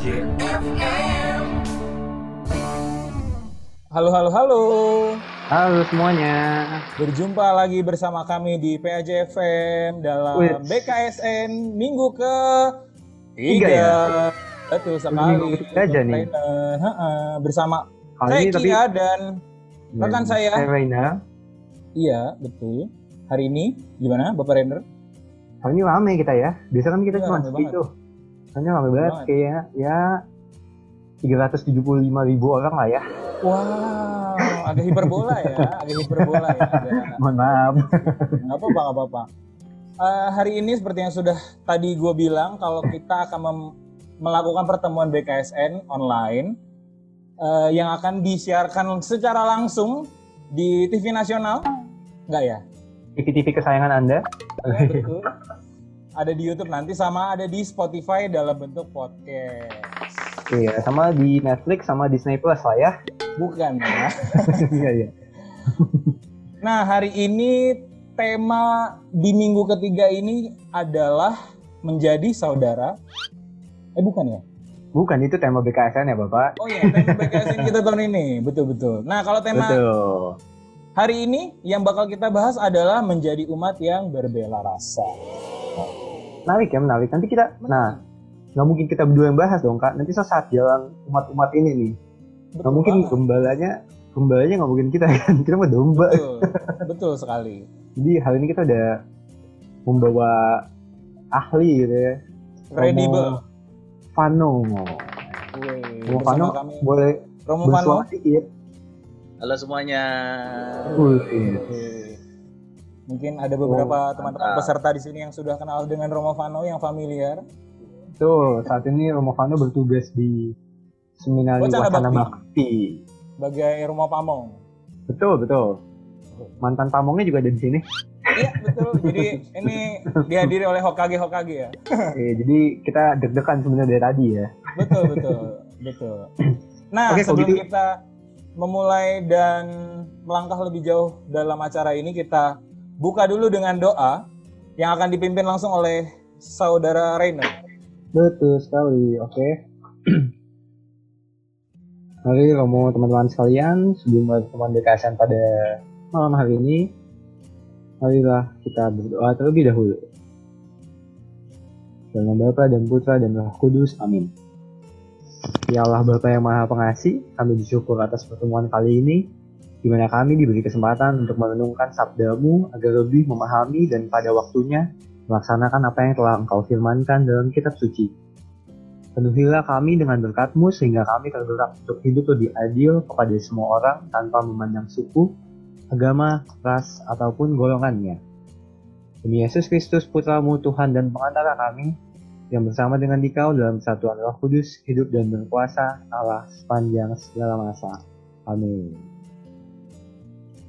Halo, halo, halo. Halo semuanya. Berjumpa lagi bersama kami di PAJ FM dalam Wih. BKSN minggu ke Tiga ya? Betul sekali. Minggu ketiga aja nih. Bersama Kali saya ini tapi Kia dan rekan saya. Saya Reina. iya betul. Hari ini gimana Bapak Render? Kali ini rame kita ya. Biasa kan kita Iya, cuma segitu. Hanya rame banget kayak ya 375 ribu orang lah ya. Wow, agak hiperbola ya, agak hiperbola ya. Agak, Mohon maaf. nggak apa-apa, nggak apa-apa. Eh, hari ini seperti yang sudah tadi gue bilang, kalau kita akan mem- melakukan pertemuan BKSN online eh, yang akan disiarkan secara langsung di TV nasional, nggak ya? TV-TV kesayangan Anda. Ya, betul. Ada di YouTube nanti sama ada di Spotify dalam bentuk podcast. Iya, sama di Netflix sama Disney Plus lah ya. Bukan ya? Iya, iya. Nah, hari ini tema di minggu ketiga ini adalah menjadi saudara. Eh, bukan ya? Bukan itu tema BKSN ya, Bapak? Oh iya, tema BKSN kita tahun ini. Betul-betul. Nah, kalau tema Betul. hari ini yang bakal kita bahas adalah menjadi umat yang berbela rasa. Menarik ya, menarik. Nanti kita, nah, nggak mungkin kita berdua yang bahas dong, Kak. Nanti sesaat jalan umat-umat ini nih. Nggak mungkin banget. gembalanya, gembalanya nggak mungkin kita kan. Kita mah domba. Betul. Betul sekali. Jadi hari ini kita udah membawa ahli gitu ya. Credible. Fano. Romo Fano kami boleh Romo Fano. sedikit. Halo semuanya. Wih. Mungkin ada beberapa Oh, teman-teman mantap. peserta di sini yang sudah kenal dengan Romo Fano yang familiar. Tuh, saat ini Romo Fano bertugas di Seminari Wacana Wacana Bakti. Bakti. sebagai Romo Pamong. Betul, betul. Mantan pamongnya juga ada di sini. Iya betul. Jadi ini dihadiri oleh Hokage Hokage ya. Eh, jadi kita deg-degan sebenarnya dari tadi ya. Betul betul betul. Nah Oke, sebelum gitu- kita memulai dan melangkah lebih jauh dalam acara ini kita buka dulu dengan doa yang akan dipimpin langsung oleh saudara Rainer. Betul sekali, oke. Mari Romo teman-teman sekalian, sebelum BKSN pada malam hari ini, marilah kita berdoa terlebih dahulu. Dalam Bapa dan Putra dan Roh Kudus, amin. Ya Allah Bapa yang Maha Pengasih, kami bersyukur atas pertemuan kali ini, di mana kami diberi kesempatan untuk merenungkan sabdamu agar lebih memahami dan pada waktunya melaksanakan apa yang telah engkau firmankan dalam kitab suci. Penuhilah kami dengan berkatmu sehingga kami tergerak untuk hidup lebih adil kepada semua orang tanpa memandang suku, agama, ras, ataupun golongannya. Demi Yesus Kristus Putramu Tuhan dan pengantara kami, yang bersama dengan dikau dalam satuan roh kudus, hidup dan berkuasa Allah sepanjang segala masa. Amin.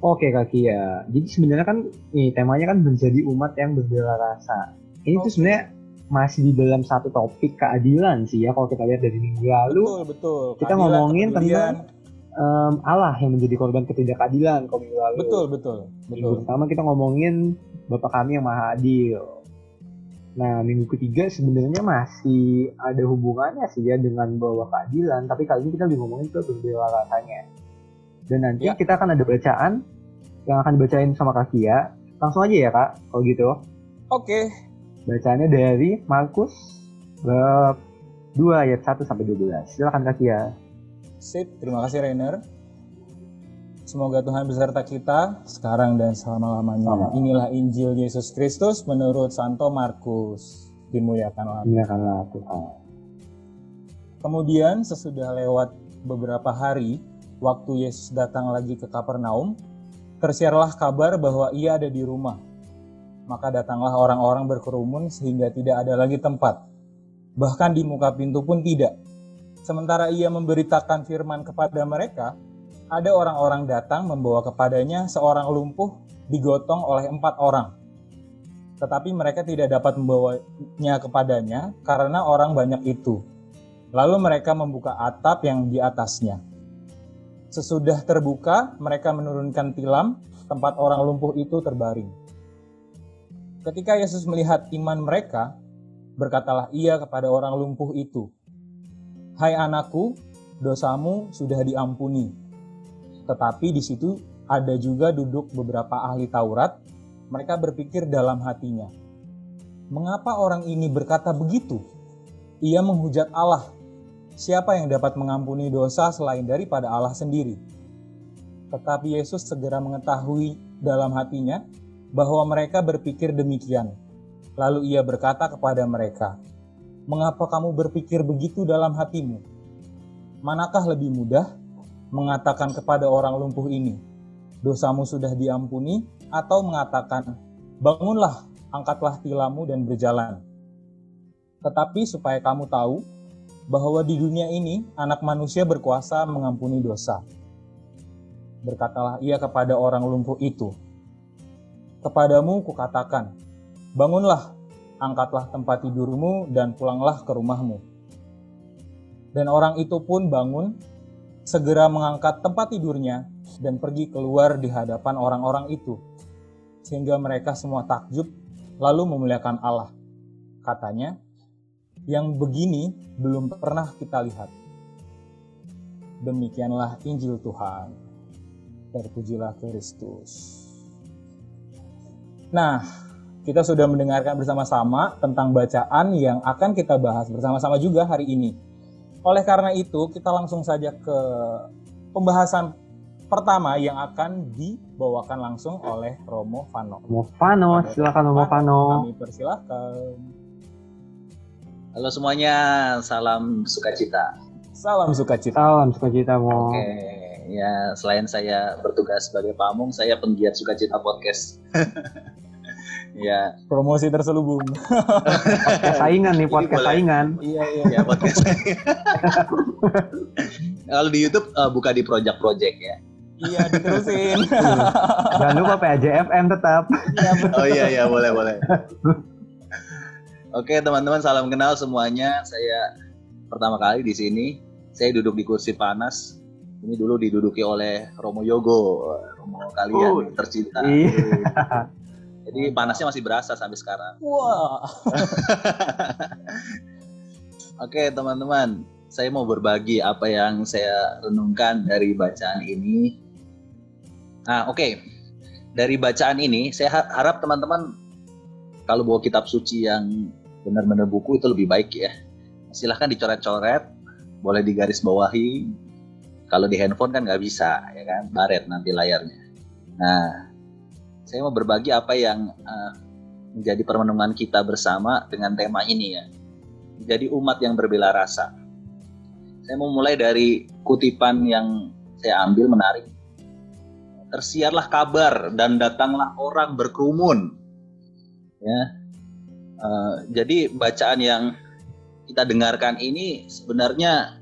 Oke kaki ya, jadi sebenarnya kan nih temanya kan menjadi umat yang berbela rasa. Ini tuh Oke. sebenarnya masih di dalam satu topik keadilan sih ya kalau kita lihat dari minggu lalu Betul betul. kita Keadilan, ngomongin kepedulian. em, Allah yang menjadi korban ketidakadilan kalau minggu lalu. Betul betul Minggu betul. pertama kita ngomongin Bapak kami yang maha adil. Nah minggu ketiga sebenarnya masih ada hubungannya sih ya dengan bahwa keadilan, tapi kali ini kita lebih ngomongin ke berbela rasanya. Dan nanti Ya. kita akan ada bacaan yang akan dibacain sama Kak Kia. Langsung aja ya Kak, kalau gitu. Oke. Bacaannya dari Markus bab 2 ayat 1 sampai 12. Silakan Kak Kia. Sip, terima kasih Rainer. Semoga Tuhan beserta kita sekarang dan selama-lamanya. Inilah Injil Yesus Kristus menurut Santo Markus. Dimuliakanlah. Muliakanlah Tuhan. Kemudian sesudah lewat beberapa hari, waktu Yesus datang lagi ke Kapernaum, tersiarlah kabar bahwa ia ada di rumah. Maka datanglah orang-orang berkerumun sehingga tidak ada lagi tempat. Bahkan di muka pintu pun tidak. Sementara ia memberitakan firman kepada mereka, ada orang-orang datang membawa kepadanya seorang lumpuh digotong oleh empat orang. Tetapi mereka tidak dapat membawanya kepadanya karena orang banyak itu. Lalu mereka membuka atap yang di atasnya. Sesudah terbuka, mereka menurunkan tilam tempat orang lumpuh itu terbaring. Ketika Yesus melihat iman mereka, berkatalah ia kepada orang lumpuh itu, "Hai anakku, dosamu sudah diampuni." Tetapi di situ ada juga duduk beberapa ahli Taurat. Mereka berpikir dalam hatinya, "Mengapa orang ini berkata begitu?" Ia menghujat Allah. Siapa yang dapat mengampuni dosa selain daripada Allah sendiri? Tetapi Yesus segera mengetahui dalam hatinya bahwa mereka berpikir demikian. Lalu ia berkata kepada mereka, "Mengapa kamu berpikir begitu dalam hatimu? Manakah lebih mudah mengatakan kepada orang lumpuh ini, 'Dosamu sudah diampuni,' atau mengatakan, 'Bangunlah, angkatlah tilammu dan berjalan'?" Tetapi supaya kamu tahu bahwa di dunia ini anak manusia berkuasa mengampuni dosa. Berkatalah ia kepada orang lumpuh itu, Kepadamu kukatakan, bangunlah, angkatlah tempat tidurmu dan pulanglah ke rumahmu. Dan orang itu pun bangun, segera mengangkat tempat tidurnya dan pergi keluar di hadapan orang-orang itu. Sehingga mereka semua takjub lalu memuliakan Allah. Katanya, yang begini belum pernah kita lihat. Demikianlah Injil Tuhan. Terpujilah Kristus. Nah, kita sudah mendengarkan bersama-sama tentang bacaan yang akan kita bahas bersama-sama juga hari ini. Oleh karena itu, kita langsung saja ke pembahasan pertama yang akan dibawakan langsung oleh Romo Fano. Romo Fano, silakan Romo Fano. Kami persilahkan. Halo semuanya, salam sukacita. Salam sukacita. Salam sukacita, Mo. Oke, ya selain saya bertugas sebagai pamung, saya penggiat sukacita podcast. ya, Promosi terselubung. Podcast saingan nih, podcast boleh. saingan. iya, iya. ya podcast. Kalau di YouTube eh, buka di project-project ya. Iya, diterusin. Jangan lupa PAJFM tetap. Iya, betul. Oh iya iya boleh boleh. Oke teman-teman salam kenal semuanya. Saya pertama kali di sini. Saya duduk di kursi panas. Ini dulu diduduki oleh Romo Yogo, Romo kalian Oh, tercinta. iya. Jadi panasnya masih berasa sampai sekarang. Wah. Oke teman-teman, saya mau berbagi apa yang saya renungkan dari bacaan ini. Nah oke, dari bacaan ini saya ha- harap teman-teman kalau bawa kitab suci yang benar-benar buku itu lebih baik ya. Silahkan dicoret-coret, boleh digaris bawahi. Kalau di handphone kan nggak bisa, ya kan, baret nanti layarnya. Nah, saya mau berbagi apa yang eh, menjadi permenungan kita bersama dengan tema ini ya menjadi umat yang berbela rasa. Saya mau mulai dari kutipan yang saya ambil menarik. Tersiarlah kabar dan datanglah orang berkerumun. Ya, Eh, jadi bacaan yang kita dengarkan ini sebenarnya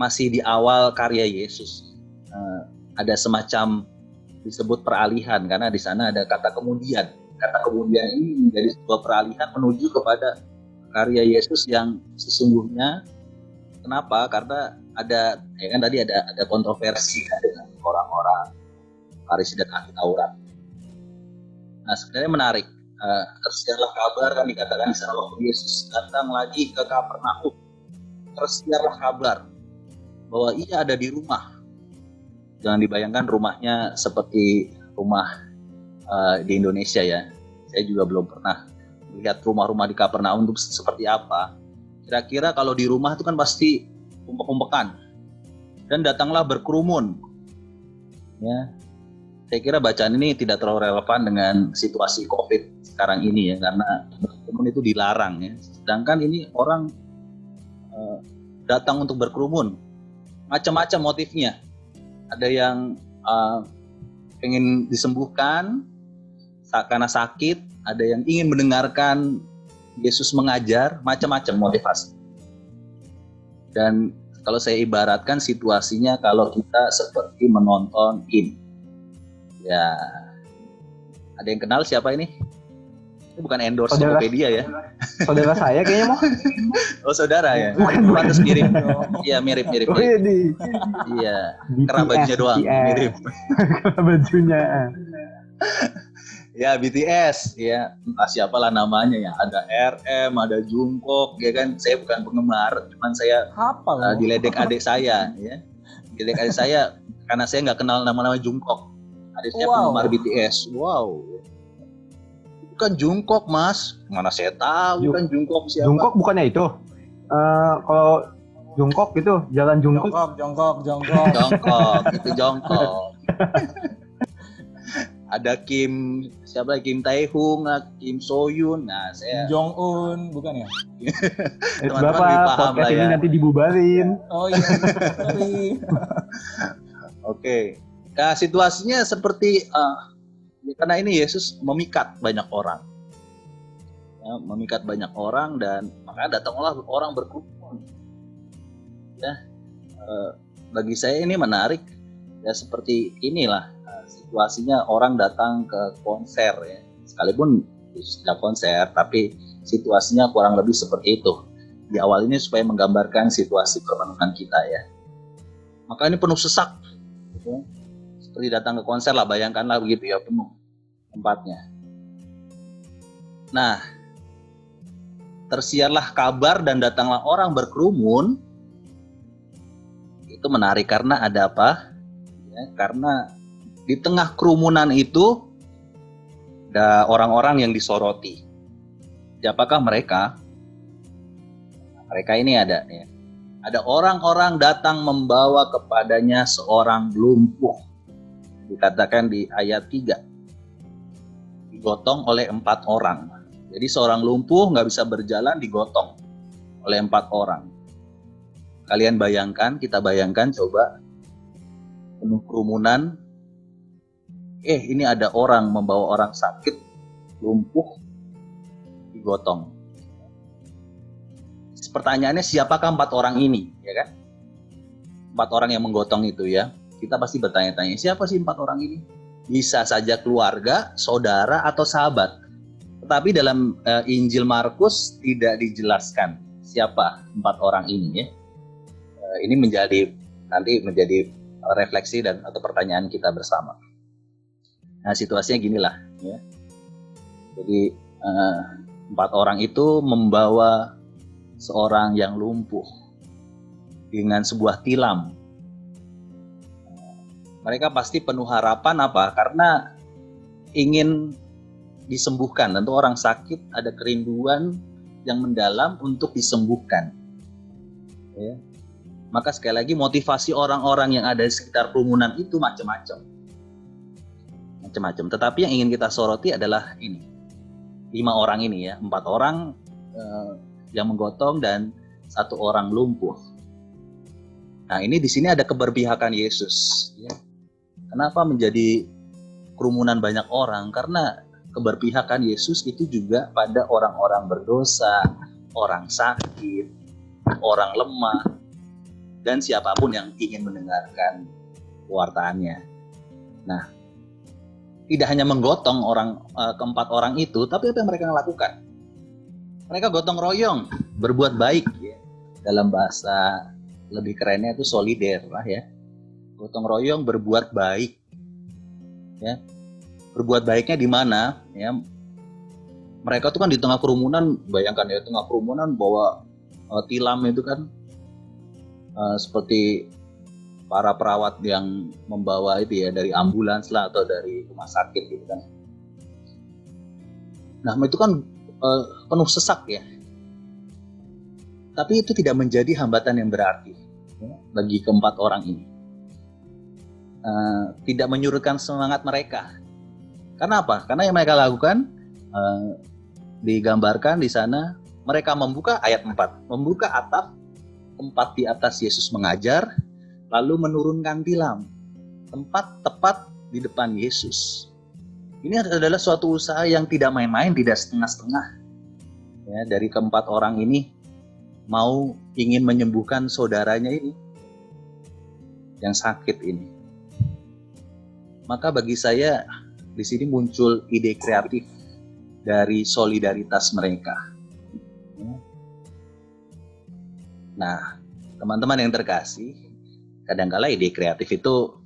masih di awal karya Yesus. Eh, ada semacam disebut peralihan karena di sana ada kata kemudian. Kata kemudian ini menjadi sebuah peralihan menuju kepada karya Yesus yang sesungguhnya kenapa karena ada ya kan tadi ada ada kontroversi kan dengan orang-orang Farisi dan ahli Taurat. Nah sebenarnya menarik. Uh, tersiarlah kabar kan dikatakan di sana waktu Yesus datang lagi ke Kapernaum. Tersiarlah kabar bahwa ia ada di rumah. Jangan dibayangkan rumahnya seperti rumah uh, di Indonesia ya. Saya juga belum pernah lihat rumah-rumah di Kapernaum itu seperti apa. Kira-kira kalau di rumah itu kan pasti umpek-umpekan. Dan datanglah berkerumun. Ya. Saya kira bacaan ini tidak terlalu relevan dengan situasi Covid sekarang ini ya karena berkerumun itu dilarang ya. Sedangkan ini orang eh, datang untuk berkerumun. Macam-macam motifnya. Ada yang eh, pengen disembuhkan karena sakit, ada yang ingin mendengarkan Yesus mengajar, macam-macam motivasi. Dan kalau saya ibaratkan situasinya kalau kita seperti menonton in. Ya, ada yang kenal siapa ini? Ini bukan endorse Saudara. Tokopedia ya. Saudara saya kayaknya mau. Oh saudara ya. Bukan, bukan. Pantas mirip. Iya mirip mirip. mirip. Wih, Iya. Kerah bajunya doang BTS. mirip. bajunya. ya BTS ya entah siapalah namanya ya ada RM ada Jungkook ya kan saya bukan penggemar cuman saya Apa uh, diledek adik saya ya diledek adik saya karena saya nggak kenal nama-nama Jungkook adik saya Wow. penggemar BTS wow bukan Jungkook mas mana saya tahu Jung- kan Jungkook siapa Jungkook bukannya itu? Eh kalau Jungkook itu jalan Jungkook. Jongkok, jongkok, jongkok. Jongkok itu Jongkok ada Kim siapa lagi? Kim Taehyung Kim Soyun nah saya Jong Un, bukan ya? Teman-teman Bapak lebih paham podcast lah ini ya. nanti dibubarin. Oh iya, sorry. Oke. Nah, situasinya seperti eh, ya karena ini Yesus memikat banyak orang. Ya, memikat banyak orang dan makanya datanglah orang berkerumun. Ya. eh, bagi saya ini menarik ya seperti inilah eh, situasinya orang datang ke konser ya. Sekalipun Yesus tidak konser tapi situasinya kurang lebih seperti itu. Di awal ini supaya menggambarkan situasi permenungan kita ya. Maka ini penuh sesak gitu. Seperti datang ke konser lah bayangkanlah begitu ya penuh tempatnya. Nah tersiarlah kabar dan datanglah orang berkerumun. Itu menarik karena ada apa? Ya, karena di tengah kerumunan itu ada orang-orang yang disoroti. Siapakah mereka? Mereka ini ada ya. Ada orang-orang datang membawa kepadanya seorang lumpuh. Dikatakan di ayat 3. Digotong oleh empat orang. Jadi seorang lumpuh nggak bisa berjalan digotong oleh empat orang. Kalian bayangkan, kita bayangkan coba penuh kerumunan. Eh ini ada orang membawa orang sakit, lumpuh, digotong pertanyaannya siapakah empat orang ini ya kan empat orang yang menggotong itu ya kita pasti bertanya-tanya siapa sih empat orang ini? Bisa saja keluarga saudara atau sahabat. Tetapi dalam eh, Injil Markus tidak dijelaskan siapa empat orang ini ya. Eh, ini menjadi nanti menjadi refleksi dan atau pertanyaan kita bersama. Nah situasinya ginilah ya. Jadi eh, empat orang itu membawa seorang yang lumpuh dengan sebuah tilam. Mereka pasti penuh harapan apa? Karena ingin disembuhkan. Tentu orang sakit ada kerinduan yang mendalam untuk disembuhkan. Ya. Maka sekali lagi motivasi orang-orang yang ada di sekitar kerumunan itu macam-macam. Macam-macam. Tetapi yang ingin kita soroti adalah ini. Lima orang ini ya, empat orang eh, yang menggotong dan satu orang lumpuh. Nah ini di sini ada keberpihakan Yesus. ya. Kenapa menjadi kerumunan banyak orang? Karena keberpihakan Yesus itu juga pada orang-orang berdosa, orang sakit, orang lemah, dan siapa pun yang ingin mendengarkan wartaannya. Nah, tidak hanya menggotong orang eh, keempat orang itu, tapi apa yang mereka lakukan? mereka gotong royong berbuat baik ya dalam bahasa lebih kerennya itu solider lah ya gotong royong berbuat baik. Ya. Berbuat baiknya di mana? Ya. Mereka tuh kan di tengah kerumunan bayangkan ya tengah kerumunan bawa eh, tilam itu kan eh, seperti para perawat yang membawa itu ya dari ambulans lah atau dari rumah sakit gitu kan. Nah itu kan eh, penuh sesak ya. Tapi itu tidak menjadi hambatan yang berarti ya, bagi keempat orang ini. Eh, tidak menyurutkan semangat mereka. Karena apa? Karena yang mereka lakukan eh, digambarkan di sana mereka membuka ayat 4, membuka atap tempat di atas Yesus mengajar, lalu menurunkan tilam tempat tepat di depan Yesus. Ini adalah suatu usaha yang tidak main-main, tidak setengah-setengah. Ya, dari keempat orang ini mau ingin menyembuhkan saudaranya ini yang sakit ini. Maka bagi saya di sini muncul ide kreatif dari solidaritas mereka. Nah, teman-teman yang terkasih, kadangkala ide kreatif itu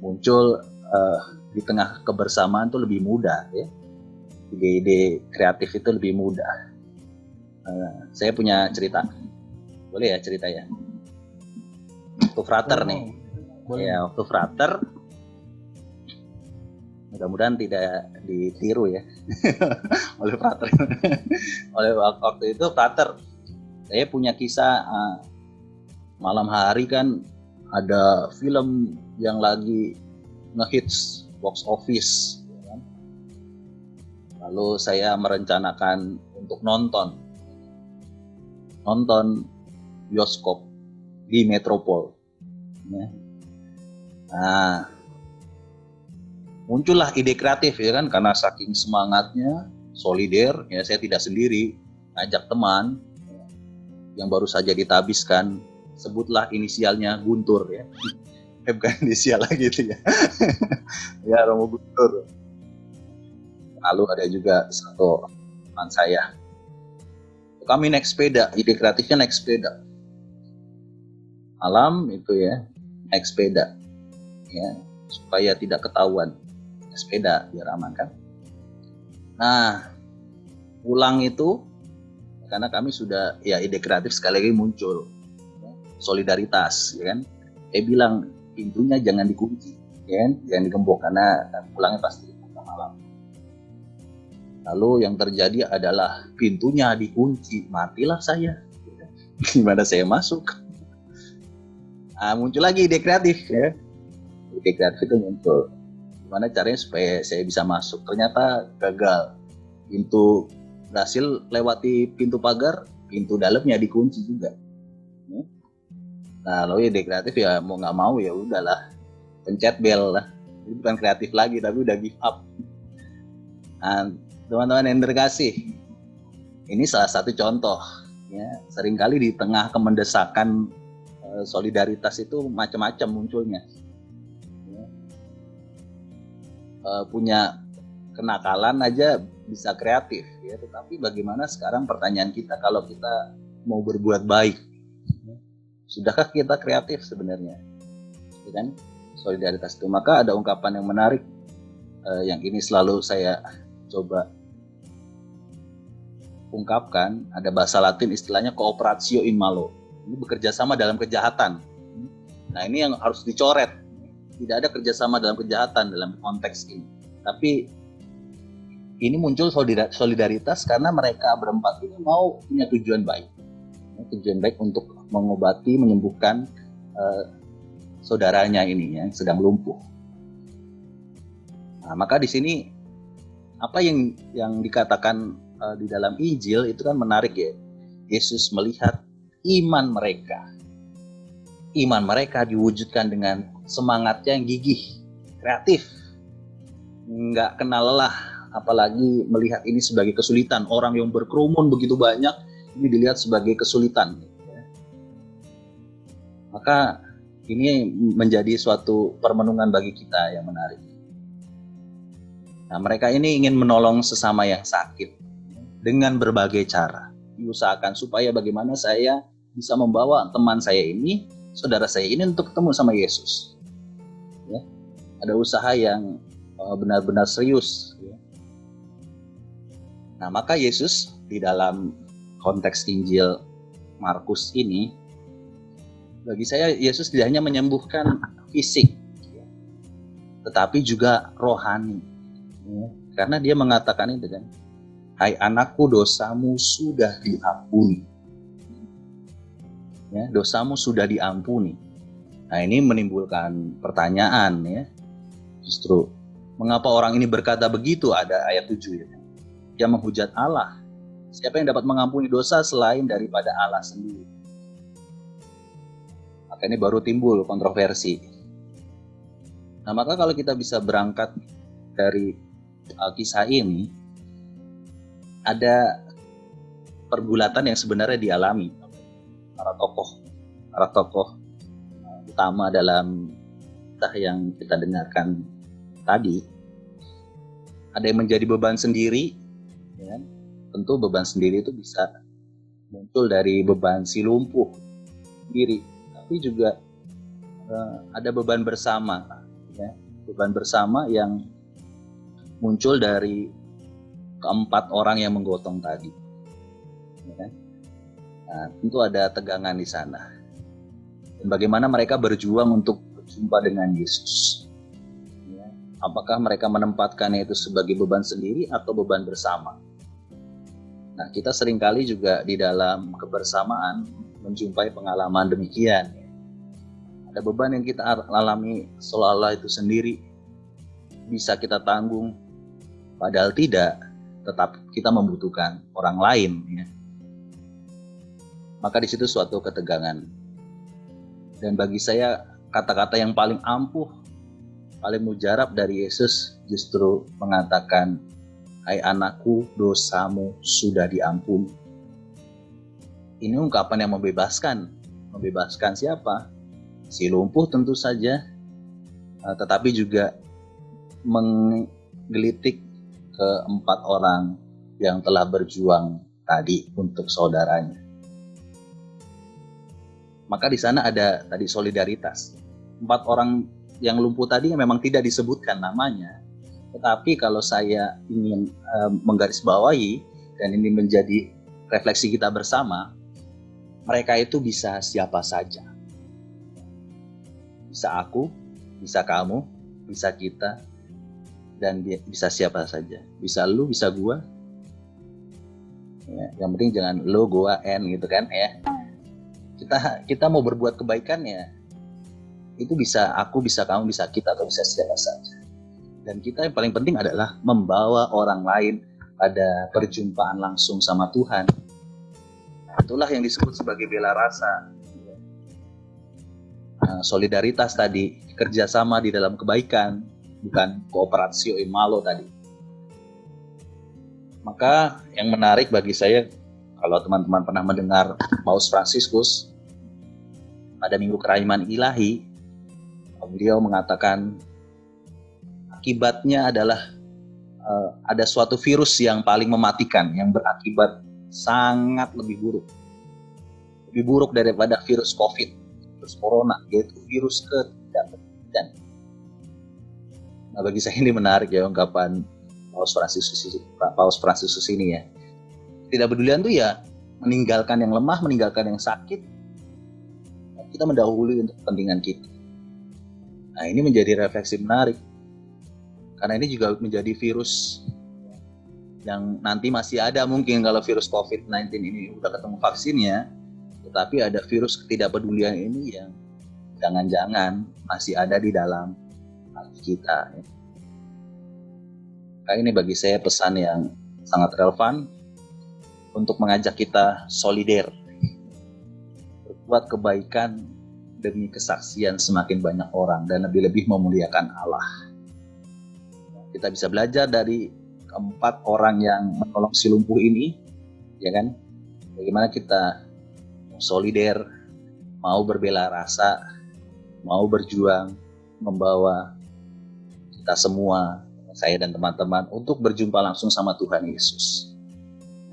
muncul eh, di tengah kebersamaan itu lebih mudah ya ide-ide kreatif itu lebih mudah. Uh, saya punya cerita, boleh ya cerita ya? Waktu frater nih, Boleh. ya waktu frater, mudah-mudahan tidak ditiru ya oleh frater. oleh wak- waktu itu frater, saya punya kisah uh, malam hari kan ada film yang lagi ngehits box office ya kan. lalu saya merencanakan untuk nonton nonton bioskop di Metropol ya. nah muncullah ide kreatif ya kan? Karena saking semangatnya solider ya saya tidak sendiri ngajak teman yang baru saja ditabiskan sebutlah inisialnya Guntur ya. Eh bukan inisial lagi itu ya. Ya Romo Guntur. Lalu ada juga satu teman saya. Kami naik sepeda ide kreatifnya naik sepeda. Malam itu ya naik sepeda ya supaya tidak ketahuan sepeda biar aman kan? Nah pulang itu karena kami sudah ya ide kreatif sekali lagi muncul ya, solidaritas ya kan? Saya bilang pintunya jangan dikunci ya kan? jangan digembok karena pulangnya pasti malam. Lalu yang terjadi adalah pintunya dikunci matilah saya. Gimana saya masuk? Ah, muncul lagi ide kreatif ya. Ide kreatif itu muncul gimana caranya supaya saya bisa masuk? Ternyata gagal. Pintu berhasil lewati pintu pagar pintu dalamnya dikunci juga. Ya. nah lalu ide kreatif ya mau nggak mau ya udahlah. Pencet bel lah. Itu bukan kreatif lagi tapi udah give up. Nah, teman-teman yang terkasih ini salah satu contoh ya. Seringkali di tengah kemendesakan eh, solidaritas itu macam-macam munculnya. Ya. Eh, punya kenakalan aja bisa kreatif ya. Tetapi bagaimana sekarang pertanyaan kita kalau kita mau berbuat baik sudahkah kita kreatif sebenarnya? Ya kan? Solidaritas itu. Maka ada ungkapan yang menarik eh, yang ini selalu saya coba ungkapkan. Ada bahasa Latin istilahnya cooperatio in malo. Ini bekerja sama dalam kejahatan. Nah ini yang harus dicoret tidak ada kerjasama dalam kejahatan dalam konteks ini. Tapi ini muncul solidar- solidaritas karena mereka berempat ini mau punya tujuan baik. Ya, tujuan baik untuk mengobati menyembuhkan eh, saudaranya ini yang sedang lumpuh. Nah maka di sini apa yang yang dikatakan eh, di dalam Injil itu kan menarik ya. Yesus melihat iman mereka iman mereka diwujudkan dengan semangatnya yang gigih, kreatif, nggak kenal lelah, apalagi melihat ini sebagai kesulitan. Orang yang berkerumun begitu banyak ini dilihat sebagai kesulitan. Maka ini menjadi suatu permenungan bagi kita yang menarik. Nah, mereka ini ingin menolong sesama yang sakit dengan berbagai cara. Diusahakan supaya bagaimana saya bisa membawa teman saya ini saudara saya ini untuk ketemu sama Yesus. Ya. Ada usaha yang uh, benar-benar serius. Ya. Nah, maka Yesus di dalam konteks Injil Markus ini, bagi saya Yesus tidak hanya menyembuhkan fisik, ya, tetapi juga rohani. Ya. Karena dia mengatakan itu kan, Hai anakku dosamu sudah diampuni ya dosamu sudah diampuni. Nah ini menimbulkan pertanyaan ya, justru mengapa orang ini berkata begitu? Ada ayat 7 ya. Dia menghujat Allah. Siapa yang dapat mengampuni dosa selain daripada Allah sendiri? Maka ini baru timbul kontroversi. Nah maka kalau kita bisa berangkat dari uh, kisah ini, ada pergulatan yang sebenarnya dialami para tokoh para tokoh uh, utama dalam kisah yang kita dengarkan tadi ada yang menjadi beban sendiri ya kan? tentu beban sendiri itu bisa muncul dari beban si lumpuh sendiri tapi juga uh, ada beban bersama ya beban bersama yang muncul dari keempat orang yang menggotong tadi. Ya kan? Nah, tentu ada tegangan di sana. Dan bagaimana mereka berjuang untuk berjumpa dengan Yesus. Ya. Apakah mereka menempatkannya itu sebagai beban sendiri atau beban bersama? Nah, kita sering kali juga di dalam kebersamaan menjumpai pengalaman demikian. Ada beban yang kita alami seolah-olah itu sendiri bisa kita tanggung, padahal tidak, tetap kita membutuhkan orang lain. Ya. Maka di situ suatu ketegangan. Dan bagi saya kata-kata yang paling ampuh, paling mujarab dari Yesus justru mengatakan, Hai anakku, dosamu sudah diampuni. Ini ungkapan yang membebaskan. Membebaskan siapa? si lumpuh tentu saja, uh, tetapi juga menggelitik ke empat orang yang telah berjuang tadi untuk saudaranya. Maka di sana ada tadi solidaritas. Empat orang yang lumpuh tadi memang tidak disebutkan namanya, tetapi kalau saya ingin uh, menggarisbawahi dan ini menjadi refleksi kita bersama, mereka itu bisa siapa saja bisa aku, bisa kamu, bisa kita, dan bisa siapa saja. Bisa lu, bisa gua. Ya, yang penting jangan lu, gua, n gitu kan ya. Kita kita mau berbuat kebaikan ya. Itu bisa aku, bisa kamu, bisa kita atau bisa siapa saja. Dan kita yang paling penting adalah membawa orang lain pada perjumpaan langsung sama Tuhan. Itulah yang disebut sebagai bela rasa Eh, solidaritas tadi, kerjasama di dalam kebaikan, bukan kooperasi malo tadi. Maka yang menarik bagi saya, kalau teman-teman pernah mendengar Paus Fransiskus pada Minggu Kerahiman Ilahi, beliau mengatakan akibatnya adalah uh, ada suatu virus yang paling mematikan, yang berakibat sangat lebih buruk. Lebih buruk daripada virus COVID virus corona yaitu virus ketidakpedulian. Nah bagi saya ini menarik ya ungkapan Paus Fransiskus Paus Fransiskus ini ya. Tidak pedulian tuh ya meninggalkan yang lemah, meninggalkan yang sakit. Kita mendahului untuk kepentingan kita. Nah ini menjadi refleksi menarik. Karena ini juga menjadi virus yang nanti masih ada mungkin kalau virus COVID-19 ini udah ketemu vaksinnya, tetapi ada virus ketidakpedulian ini yang jangan-jangan masih ada di dalam hati kita. Nah, ini bagi saya pesan yang sangat relevan untuk mengajak kita solider, berbuat kebaikan demi kesaksian semakin banyak orang dan lebih-lebih memuliakan Allah. Kita bisa belajar dari keempat orang yang menolong si lumpuh ini, ya kan? Bagaimana kita solider, mau berbela rasa, mau berjuang membawa kita semua, saya dan teman-teman untuk berjumpa langsung sama Tuhan Yesus.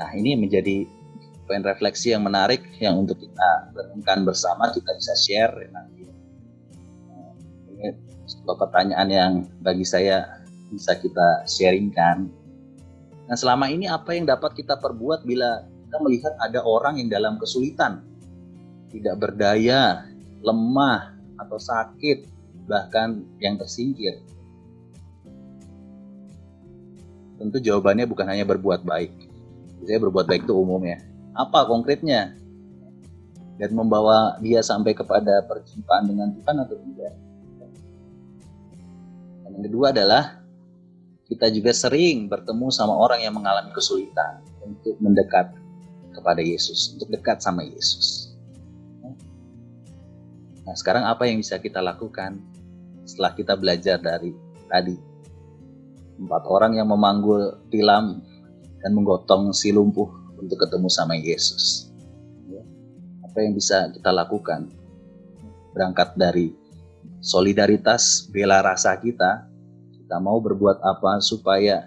Nah, ini menjadi poin refleksi yang menarik yang untuk kita renungkan bersama, kita bisa share nanti. Ini sebuah pertanyaan yang bagi saya bisa kita sharingkan. Nah, selama ini apa yang dapat kita perbuat bila kita melihat ada orang yang dalam kesulitan, tidak berdaya, lemah, atau sakit, bahkan yang tersingkir? Tentu jawabannya bukan hanya berbuat baik. Saya berbuat baik itu umum ya. Apa konkretnya? Dan membawa dia sampai kepada perjumpaan dengan Tuhan atau tidak? Dan yang kedua adalah kita juga sering bertemu sama orang yang mengalami kesulitan untuk mendekat kepada Yesus, untuk dekat sama Yesus. Nah, sekarang apa yang bisa kita lakukan setelah kita belajar dari tadi? Empat orang yang memanggul tilam dan menggotong si lumpuh untuk ketemu sama Yesus. Ya. Apa yang bisa kita lakukan? Berangkat dari solidaritas, bela rasa kita, kita mau berbuat apa supaya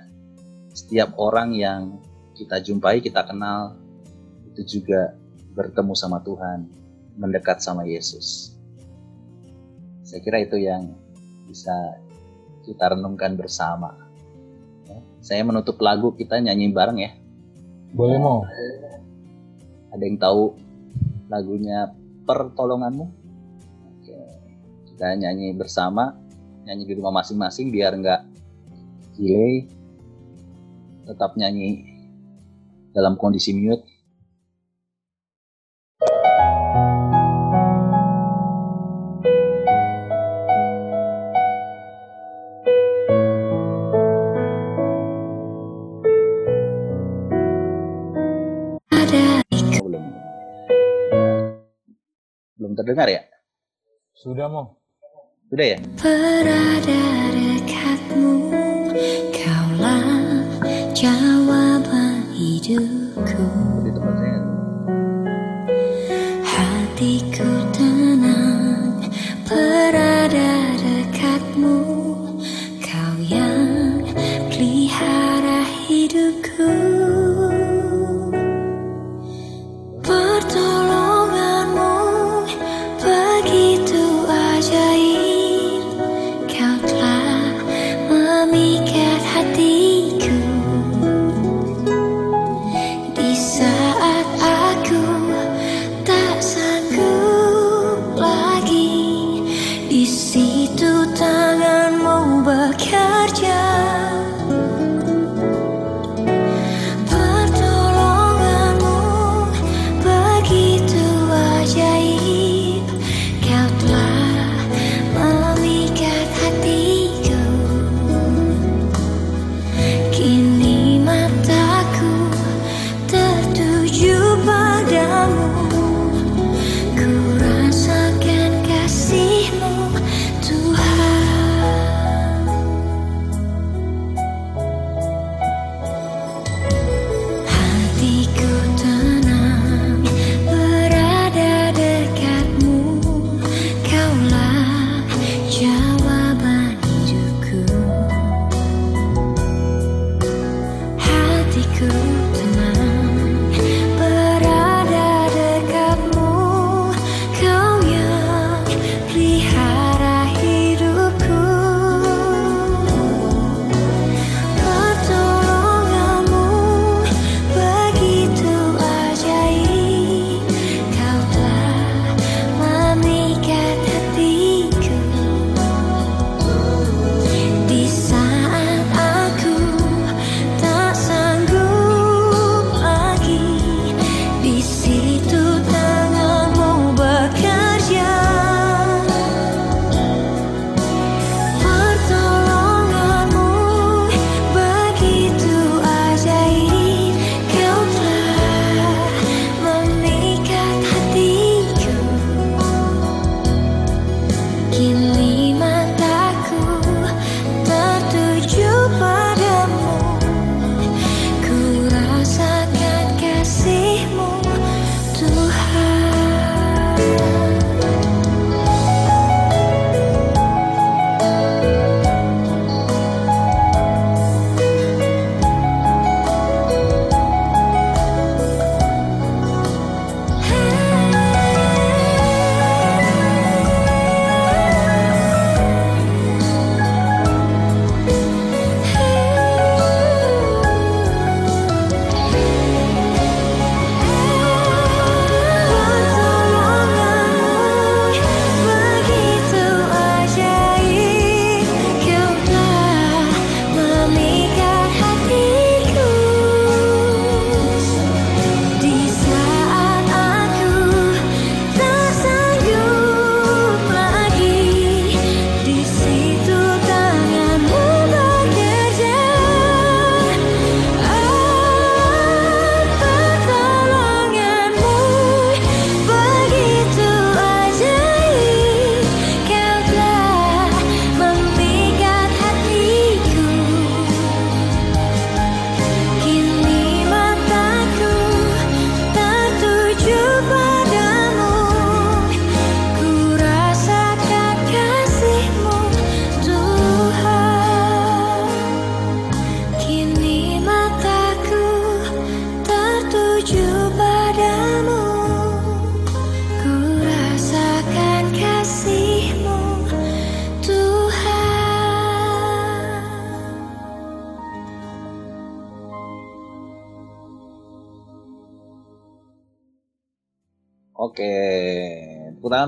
setiap orang yang kita jumpai, kita kenal, itu juga bertemu sama Tuhan, mendekat sama Yesus. Saya kira itu yang bisa kita renungkan bersama. Ya. saya menutup lagu kita nyanyi bareng ya. Boleh mau? Ada yang tahu lagunya Pertolonganmu? Oke. Kita nyanyi bersama, nyanyi di rumah masing-masing biar nggak delay. Tetap nyanyi dalam kondisi mute. Terdengar ya? Sudah mau? Sudah ya? Berada dekatmu Kaulah jawaban hidupku Di tempat saya.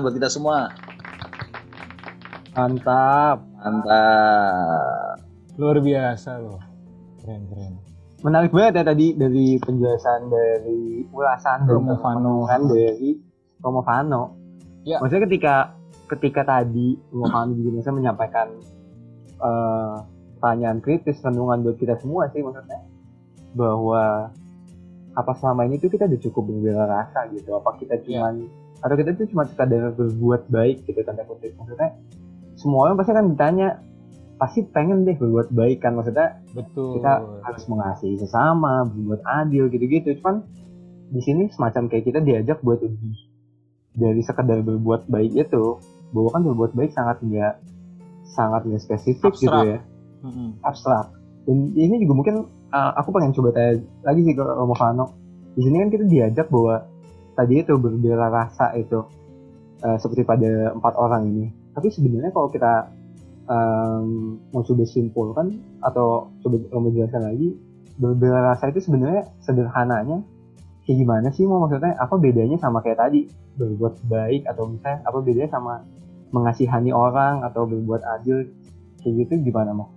Buat kita semua. Mantap. Mantap. Luar biasa loh. Keren keren. Menarik banget ya tadi dari penjelasan dari ulasan Fano. pengembangan dari Romo Fano. Ya. Maksudnya ketika ketika tadi Romo Fano juga misalnya menyampaikan eh, pertanyaan kritis renungan buat kita semua sih maksudnya bahwa apa selama ini tuh kita udah cukup berbela rasa gitu apa kita cuman atau kita tuh cuma sekadar berbuat baik gitu tanda kutip maksudnya semua orang pasti kan ditanya pasti pengen deh berbuat baik kan maksudnya Betul. kita harus mengasihi sesama, berbuat adil gitu-gitu. Cuman di sini semacam kayak kita diajak buat lebih dari sekedar berbuat baik itu, bahwa kan berbuat baik sangat nggak sangat nggak spesifik gitu Abstrak. ya, Mm-mm. abstrak. Dan ini juga mungkin uh, aku pengen coba tanya lagi sih ke Romo Fano. Di sini kan kita diajak bahwa tadi itu berbela rasa itu uh, seperti pada empat orang ini. Tapi sebenarnya kalau kita um, mau coba simpulkan atau coba Romo jelaskan lagi, berbela rasa itu sebenarnya sederhananya kayak gimana sih mau maksudnya apa bedanya sama kayak tadi berbuat baik atau misalnya apa bedanya sama mengasihani orang atau berbuat adil kayak gitu gimana mau?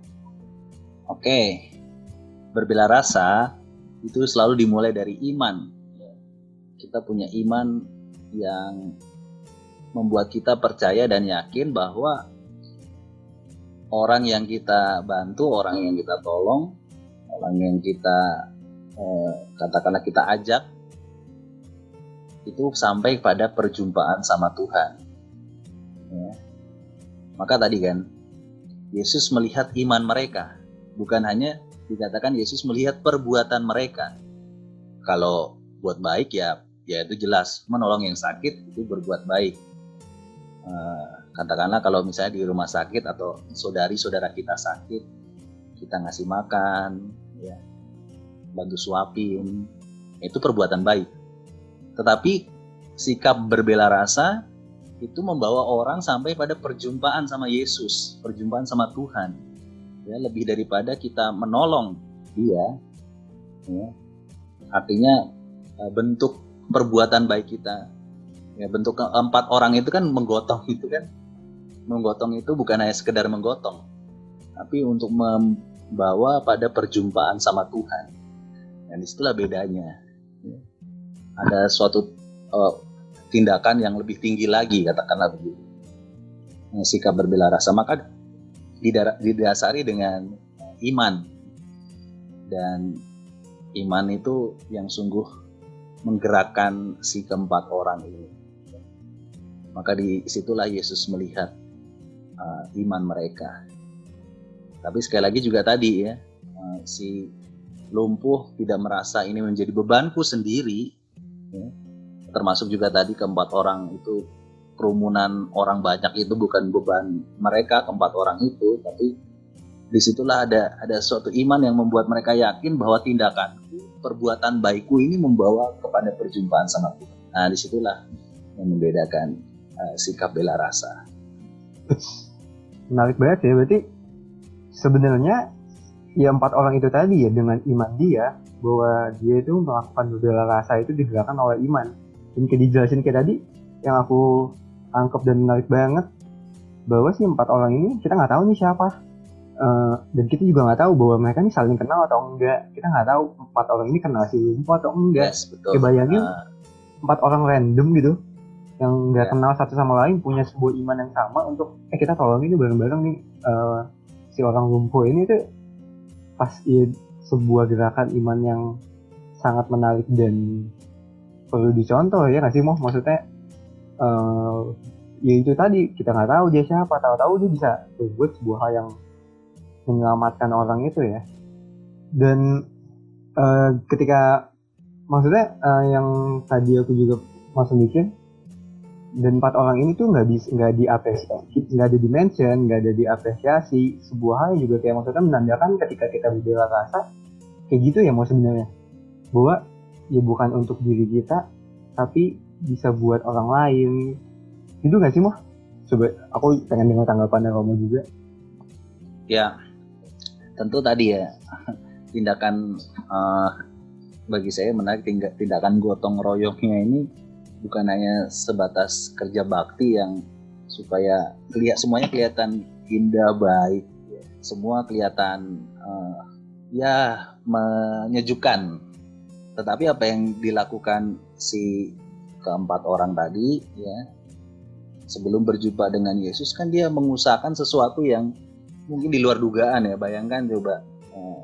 Oke, berbela rasa itu selalu dimulai dari iman. Kita punya iman yang membuat kita percaya dan yakin bahwa orang yang kita bantu, orang yang kita tolong, orang yang kita eh, katakanlah kita ajak itu sampai pada perjumpaan sama Tuhan. Ya. Maka tadi kan Yesus melihat iman mereka, bukan hanya dikatakan Yesus melihat perbuatan mereka. Kalau buat baik ya, ya itu jelas menolong yang sakit itu berbuat baik. Eh, katakanlah kalau misalnya di rumah sakit atau saudari-saudara kita sakit, kita ngasih makan, ya, bantu suapin, itu perbuatan baik. Tetapi sikap berbela rasa itu membawa orang sampai pada perjumpaan sama Yesus, perjumpaan sama Tuhan ya lebih daripada kita menolong dia ya artinya eh, bentuk perbuatan baik kita. Ya bentuk keempat orang itu kan menggotong itu kan. Menggotong itu bukan hanya sekedar menggotong tapi untuk membawa pada perjumpaan sama Tuhan. Dan di situlah bedanya. Ya. ada suatu eh, tindakan yang lebih tinggi lagi katakanlah begitu. Sikap berbela rasa. Maka didasari dengan iman. Dan iman itu yang sungguh menggerakkan si keempat orang ini maka di situlah Yesus melihat uh, iman mereka tapi sekali lagi juga tadi ya uh, si lumpuh tidak merasa ini menjadi bebanku sendiri ya. termasuk juga tadi keempat orang itu kerumunan orang banyak itu bukan beban mereka keempat orang itu tapi di situlah ada ada suatu iman yang membuat mereka yakin bahwa tindakan perbuatan baikku ini membawa kepada perjumpaan sama Tuhan. Nah di situlah yang membedakan uh, sikap bela rasa. Menarik banget ya berarti sebenarnya ya empat orang itu tadi ya dengan iman dia bahwa dia itu melakukan berbela rasa itu digerakkan oleh iman dan kayak dijelasin kayak tadi yang aku angkep dan menarik banget bahwa si empat orang ini kita nggak tahu nih siapa Eh, dan kita juga nggak tahu bahwa mereka ini saling kenal atau enggak. Kita nggak tahu empat orang ini kenal si lumpuh atau enggak. Yes betul. Kayak bayangin Uh, empat orang random gitu yang nggak Ya. kenal satu sama lain punya sebuah iman yang sama untuk eh kita tolong ini bareng-bareng nih eh, si orang lumpuh ini tuh pas ya, sebuah gerakan iman yang sangat menarik dan perlu dicontoh ya nggak sih mau maksudnya eh ya itu tadi kita nggak tahu dia siapa. Tahu-tahu dia bisa berbuat sebuah hal yang menyelamatkan orang itu ya. Dan eh, ketika maksudnya eh, yang tadi aku juga masuk mikir dan empat orang ini tuh nggak bisa nggak diapresiasi nggak ada dimension nggak ada diapresiasi. Sebuah hal yang juga kayak maksudnya menandakan ketika kita berbela rasa kayak gitu ya mau sebenarnya. Bahwa ya bukan untuk diri kita tapi bisa buat orang lain. Itu nggak sih mau coba aku pengen dengar tanggapan Romo juga. Ya tentu tadi ya tindakan eh, bagi saya menarik tindak- tindakan gotong royongnya ini bukan hanya sebatas kerja bakti yang supaya kelihat semuanya kelihatan indah baik semua kelihatan uh, ya menyejukkan. Tetapi apa yang dilakukan si keempat orang tadi ya sebelum berjumpa dengan Yesus kan dia mengusahakan sesuatu yang mungkin di luar dugaan ya bayangkan coba eh,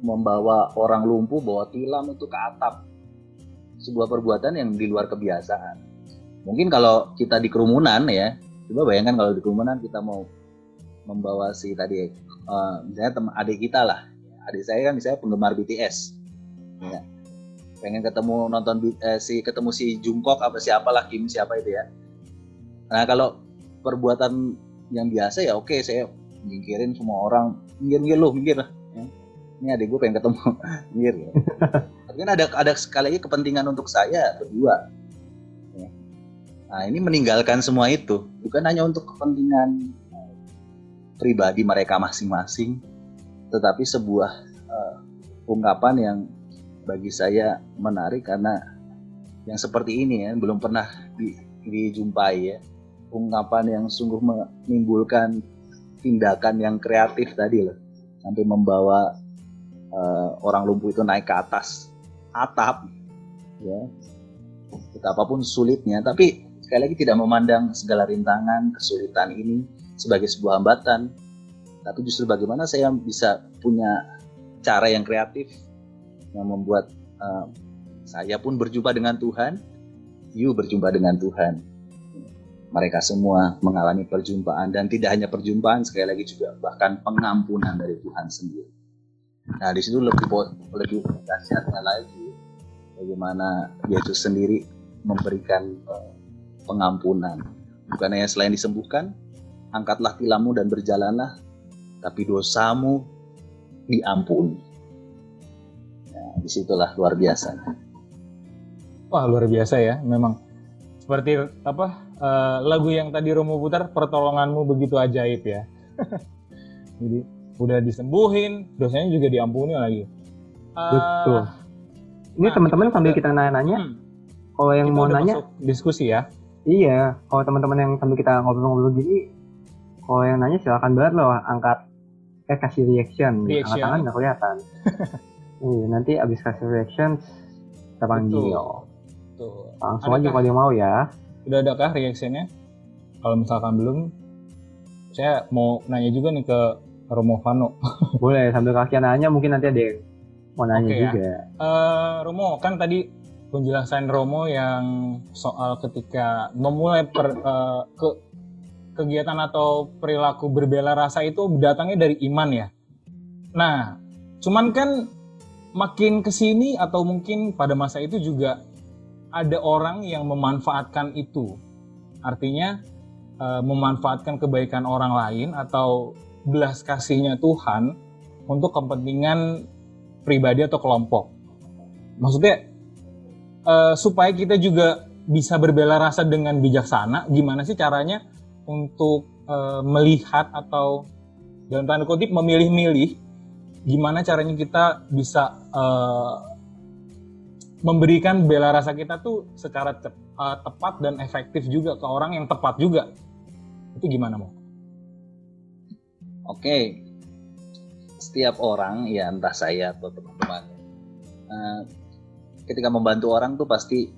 membawa orang lumpuh bawa tilam itu ke atap. Sebuah perbuatan yang di luar kebiasaan. Mungkin kalau kita di kerumunan ya coba bayangkan kalau di kerumunan kita mau membawa si tadi uh, misalnya teman adik kita lah. Adik saya kan misalnya penggemar BTS ya. Pengen ketemu nonton eh, si ketemu si Jungkook apa siapalah Kim siapa itu ya. Nah kalau perbuatan yang biasa ya oke saya nyingkirin semua orang minggir minggir lu minggir lah ya. ini adik gue pengen ketemu minggir ya. tapi kan ada ada sekali lagi kepentingan untuk saya berdua ya. nah ini meninggalkan semua itu bukan hanya untuk kepentingan eh, pribadi mereka masing-masing tetapi sebuah uh, ungkapan yang bagi saya menarik karena yang seperti ini ya belum pernah di, dijumpai ya ungkapan yang sungguh menimbulkan tindakan yang kreatif tadi loh. Sampai membawa uh, orang lumpuh itu naik ke atas atap ya. Betapapun sulitnya tapi sekali lagi tidak memandang segala rintangan kesulitan ini sebagai sebuah hambatan. Tapi justru bagaimana saya bisa punya cara yang kreatif yang membuat uh, saya pun berjumpa dengan Tuhan, you berjumpa dengan Tuhan. Mereka semua mengalami perjumpaan dan tidak hanya perjumpaan, sekali lagi juga bahkan pengampunan dari Tuhan sendiri. Nah di situ lebih lebih dahsyatnya lagi bagaimana Yesus sendiri memberikan uh, pengampunan. Bukan hanya selain disembuhkan, angkatlah tilammu dan berjalanlah, tapi dosamu diampuni di situlah luar biasa. Wah luar biasa ya, memang seperti apa uh, lagu yang tadi Romo putar, pertolonganmu begitu ajaib ya. Jadi udah disembuhin, dosanya juga diampuni lagi. Uh, Betul. Ini nah, teman-teman sambil kita nanya-nanya, hmm, kalau yang mau nanya diskusi ya. Iya, kalau teman-teman yang sambil kita ngobrol-ngobrol gini, kalau yang nanya silakan banget loh angkat eh kasih reaction, reaction. angkat tangan nggak kelihatan. Iya, nanti abis kasih reaction kita panggil. Betul. Langsung Adakah, aja kalau dia mau ya. Udah adakah reactionnya? Kalau misalkan belum, saya mau nanya juga nih ke Romo Vano. Boleh, sambil kalian nanya mungkin nanti ada yang mau nanya okay, juga. Ya. Uh, Romo, kan tadi penjelasan Romo yang soal ketika memulai per, uh, ke kegiatan atau perilaku berbela rasa itu datangnya dari iman ya. Nah, cuman kan makin ke sini atau mungkin pada masa itu juga ada orang yang memanfaatkan itu. Artinya e, memanfaatkan kebaikan orang lain atau belas kasihnya Tuhan untuk kepentingan pribadi atau kelompok. Maksudnya e, supaya kita juga bisa berbela rasa dengan bijaksana, gimana sih caranya untuk e, melihat atau dalam tanda kutip memilih-milih gimana caranya kita bisa uh, memberikan bela rasa kita tuh secara te uh, tepat dan efektif juga ke orang yang tepat juga. Itu gimana mau? Oke, setiap orang ya entah saya atau teman-teman, uh, ketika membantu orang tuh pasti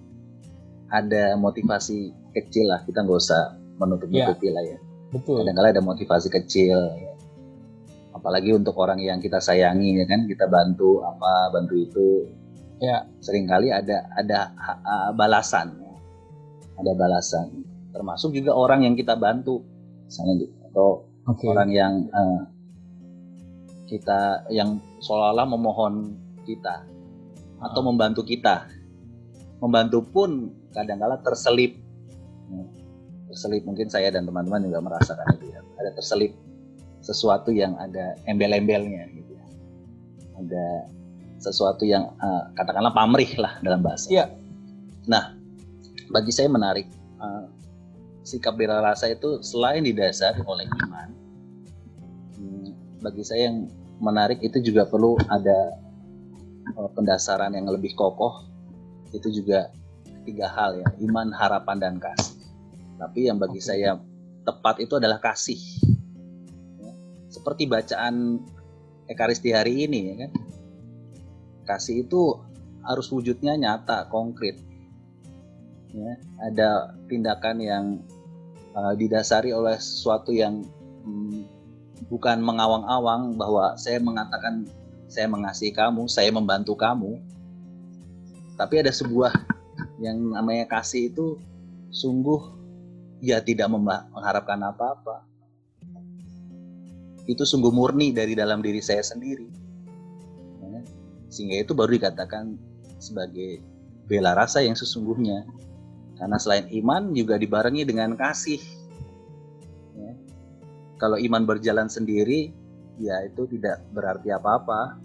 ada motivasi kecil lah. Kita nggak usah menutup-nutupi ya, lah ya. Betul. Kadang-kadang ada motivasi kecil. Ya apalagi untuk orang yang kita sayangi ya kan kita bantu apa bantu itu ya. Seringkali ada ada uh, balasan. Ada balasan. Termasuk juga orang yang kita bantu. Misalnya gitu. Atau okay. orang yang uh, kita yang seolah-olah memohon kita. Atau ah. membantu kita. Membantu pun kadang-kala terselip. Terselip. Mungkin saya dan teman-teman juga merasakan itu ya. Ada terselip sesuatu yang ada embel-embelnya gitu ya. Ada sesuatu yang uh, katakanlah pamrih lah dalam bahasa. Iya. Nah, bagi saya menarik uh, sikap bela rasa itu selain didasari oleh iman, hmm, bagi saya yang menarik itu juga perlu ada uh, pendasaran yang lebih kokoh. Itu juga tiga hal ya, iman, harapan, dan kasih. Tapi yang bagi saya tepat itu adalah kasih. Ya. Seperti bacaan Ekaristi hari ini ya kan. Kasih itu harus wujudnya nyata, konkret. Ya, ada tindakan yang uh, didasari oleh sesuatu yang hmm, bukan mengawang-awang bahwa saya mengatakan saya mengasihi kamu, saya membantu kamu. Tapi ada sebuah yang namanya kasih itu sungguh ya tidak mengharapkan apa-apa. Itu sungguh murni dari dalam diri saya sendiri. Sehingga itu baru dikatakan sebagai bela rasa yang sesungguhnya. Karena selain iman juga dibarengi dengan kasih. Ya. Kalau iman berjalan sendiri, ya itu tidak berarti apa-apa.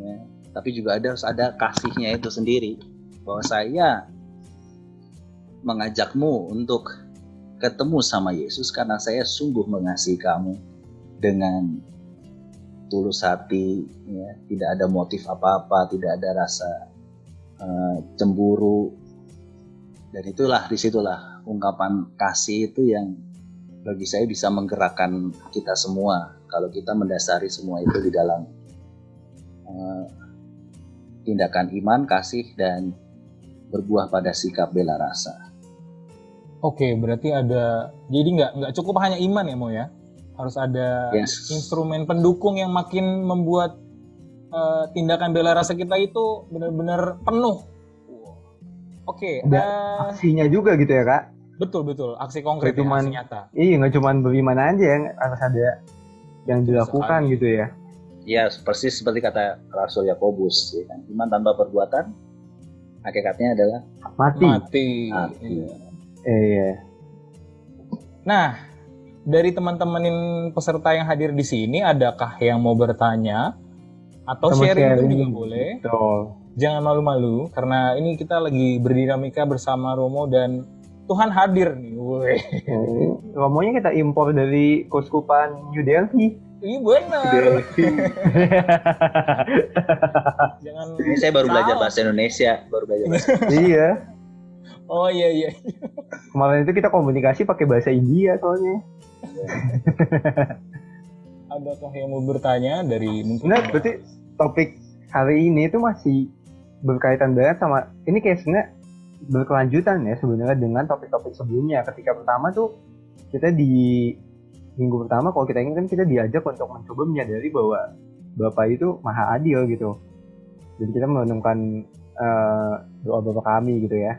Ya. Tapi juga ada harus ada kasihnya itu sendiri. Bahwa saya mengajakmu untuk ketemu sama Yesus karena saya sungguh mengasihi kamu dengan tulus hati, ya. tidak ada motif apa-apa, tidak ada rasa uh, cemburu, dan itulah di situlah ungkapan kasih itu yang bagi saya bisa menggerakkan kita semua kalau kita mendasari semua itu di dalam uh, tindakan iman, kasih dan berbuah pada sikap bela rasa. Oke, berarti ada jadi nggak nggak cukup hanya iman ya Mo ya, harus ada Yes. instrumen pendukung yang makin membuat uh, tindakan bela rasa kita itu benar-benar penuh. Oke, Ada eh, Aksinya juga gitu ya kak. betul betul aksi konkret ya, cuman- aksi nyata. Iya nggak cuma beriman aja yang harus ada yang dilakukan Sekali. gitu ya. Ya, persis seperti kata Rasul Yakobus, ya kan? iman tanpa perbuatan hakikatnya adalah Mati. Mati. Mati. Iya. Eh, iya. Nah, dari teman-teman peserta yang hadir di sini, adakah yang mau bertanya atau Sama sharing, sharing. juga boleh? Betul. Jangan malu-malu, karena ini kita lagi berdinamika bersama Romo dan Tuhan hadir nih. Woi, Romonya kita impor dari Kuskupan New Delhi. ini benar. Delhi. Jangan. ini saya baru belajar bahasa Indonesia, baru belajar bahasa iya. Oh iya iya. Kemarin itu kita komunikasi pakai bahasa India soalnya. Adakah yang mau bertanya dari mungkin? Benar, berarti topik hari ini itu masih berkaitan banget sama ini kayak sebenarnya berkelanjutan ya sebenarnya dengan topik-topik sebelumnya. Ketika pertama tuh kita di minggu pertama kalau kita ingin kan kita diajak untuk mencoba menyadari bahwa Bapak itu maha adil gitu. Jadi kita merenungkan eh, doa Bapak kami gitu ya.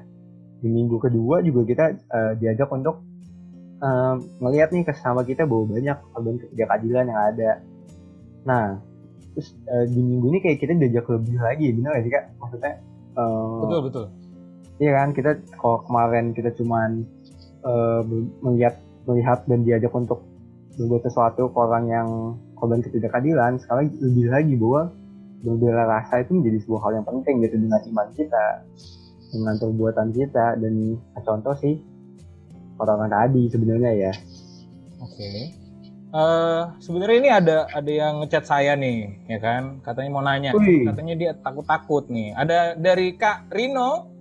Di minggu kedua juga kita eh, diajak untuk melihat nih kesama kita bahwa banyak korban ketidakadilan yang ada. Nah, terus eh, di minggu ini kayak kita diajak lebih lagi, benar gak sih kak? Maksudnya, eh, Betul betul. iya kan kita kalau kemarin kita cuman ber- melihat melihat dan diajak untuk berbuat sesuatu ke orang yang korban ketidakadilan, sekarang lebih lagi bahwa berbela rasa itu menjadi sebuah hal yang penting gitu dengan iman kita, dengan perbuatan kita dan contoh sih orang tadi sebenarnya ya. Oke. Eh sebenarnya ini ada ada yang ngechat saya nih, ya kan? Katanya mau nanya. Wih. Katanya dia takut-takut nih. Ada dari Kak Rino.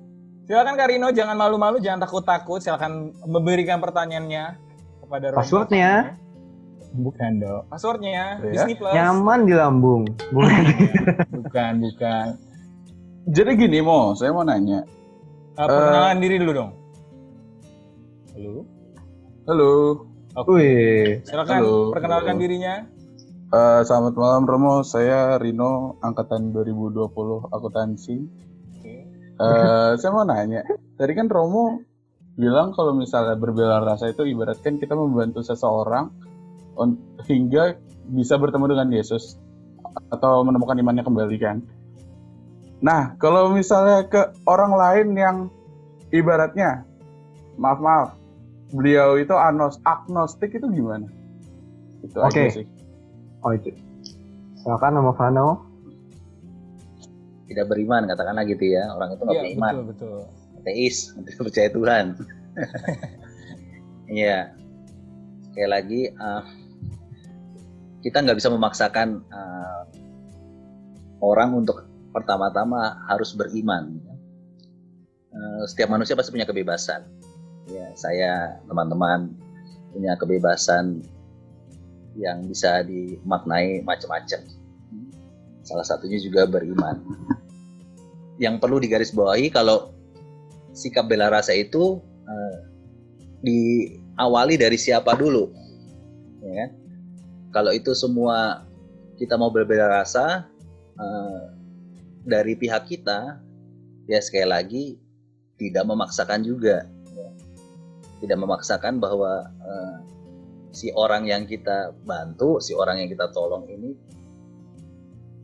Silakan Kak Rino, jangan malu-malu, jangan takut-takut. Silakan memberikan pertanyaannya kepada Romo. Passwordnya? Bukan dong. Passwordnya Ya. Disney Plus. Nyaman di lambung. Bukan. Bukan, bukan. Jadi gini Mo, saya mau nanya. Eh, perkenalan diri dulu dong. Halo. Halo, Wih, Silakan Halo. perkenalkan Halo. dirinya. eh, selamat malam Romo. Saya Rino, angkatan 2020 akuntansi. Oke. Eh, saya mau nanya. Tadi kan Romo bilang kalau misalnya berbela rasa itu ibaratkan kita membantu seseorang hingga bisa bertemu dengan Yesus atau menemukan imannya kembali kan. Nah, kalau misalnya ke orang lain yang ibaratnya maaf maaf beliau itu anos agnostik itu gimana? Itu Oke. sih. oh itu. Silakan nama Vano. tidak beriman katakanlah gitu ya orang itu nggak Iya, beriman betul, betul. ateis tidak percaya Tuhan Iya sekali lagi eh, kita nggak bisa memaksakan eh, orang untuk pertama-tama harus beriman eh, setiap manusia pasti punya kebebasan. Ya, saya teman-teman punya kebebasan yang bisa dimaknai macam-macam. Salah satunya juga beriman. Yang perlu digarisbawahi kalau sikap bela rasa itu eh, diawali dari siapa dulu, ya kan? Kalau itu semua kita mau berbela rasa eh, dari pihak kita, ya sekali lagi tidak memaksakan juga. Tidak memaksakan bahwa eh, si orang yang kita bantu, si orang yang kita tolong ini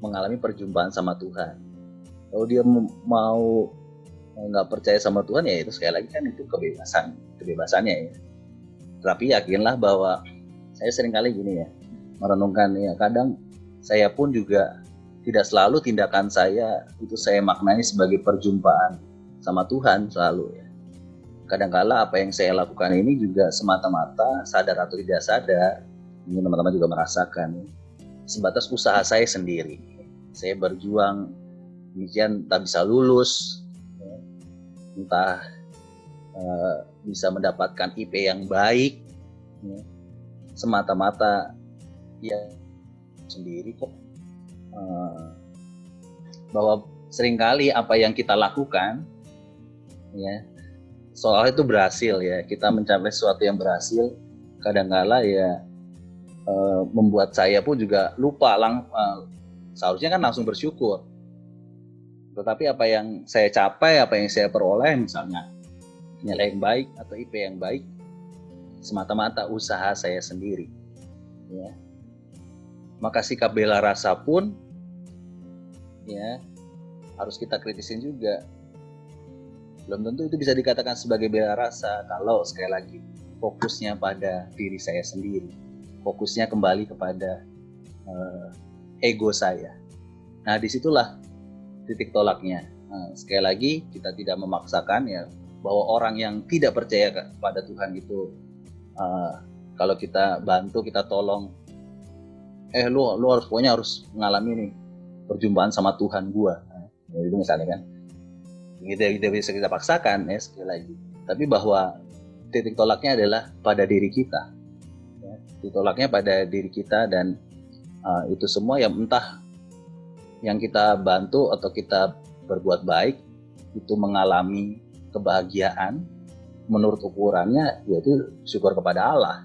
mengalami perjumpaan sama Tuhan. Kalau dia mau nggak percaya sama Tuhan ya itu sekali lagi kan itu kebebasan, kebebasannya ya. Tapi yakinlah bahwa saya sering kali gini ya merenungkan ya kadang saya pun juga tidak selalu tindakan saya itu saya maknai sebagai perjumpaan sama Tuhan selalu ya. Kadangkala apa yang saya lakukan ini juga semata-mata sadar atau tidak sadar, mungkin teman-teman juga merasakan sebatas usaha saya sendiri. Saya berjuang demikian tak bisa lulus, ya. entah eh, bisa mendapatkan IP yang baik, ya. semata-mata ya sendiri kok Eh, bahwa sering kali apa yang kita lakukan ya soal itu berhasil ya. Kita mencapai sesuatu yang berhasil. Kadangkala ya eh, membuat saya pun juga lupa lang eh, seharusnya kan langsung bersyukur. Tetapi apa yang saya capai apa yang saya peroleh misalnya nilai yang baik atau IP yang baik semata-mata usaha saya sendiri ya. Maka sikap bela rasa pun ya harus kita kritisin juga belum tentu itu bisa dikatakan sebagai bela rasa kalau sekali lagi fokusnya pada diri saya sendiri. Fokusnya kembali kepada eh, ego saya. Nah di situlah titik tolaknya. Nah, sekali lagi kita tidak memaksakan ya bahwa orang yang tidak percaya kepada Tuhan itu eh, kalau kita bantu kita tolong eh lu lu harus pokoknya harus mengalami nih perjumpaan sama Tuhan gua. Nah, ya itu misalnya kan kita tidak bisa kita paksakan ya sekali lagi. Tapi bahwa titik tolaknya adalah pada diri kita. Ya, titik tolaknya pada diri kita dan uh, itu semua yang entah yang kita bantu atau kita berbuat baik itu mengalami kebahagiaan menurut ukurannya yaitu syukur kepada Allah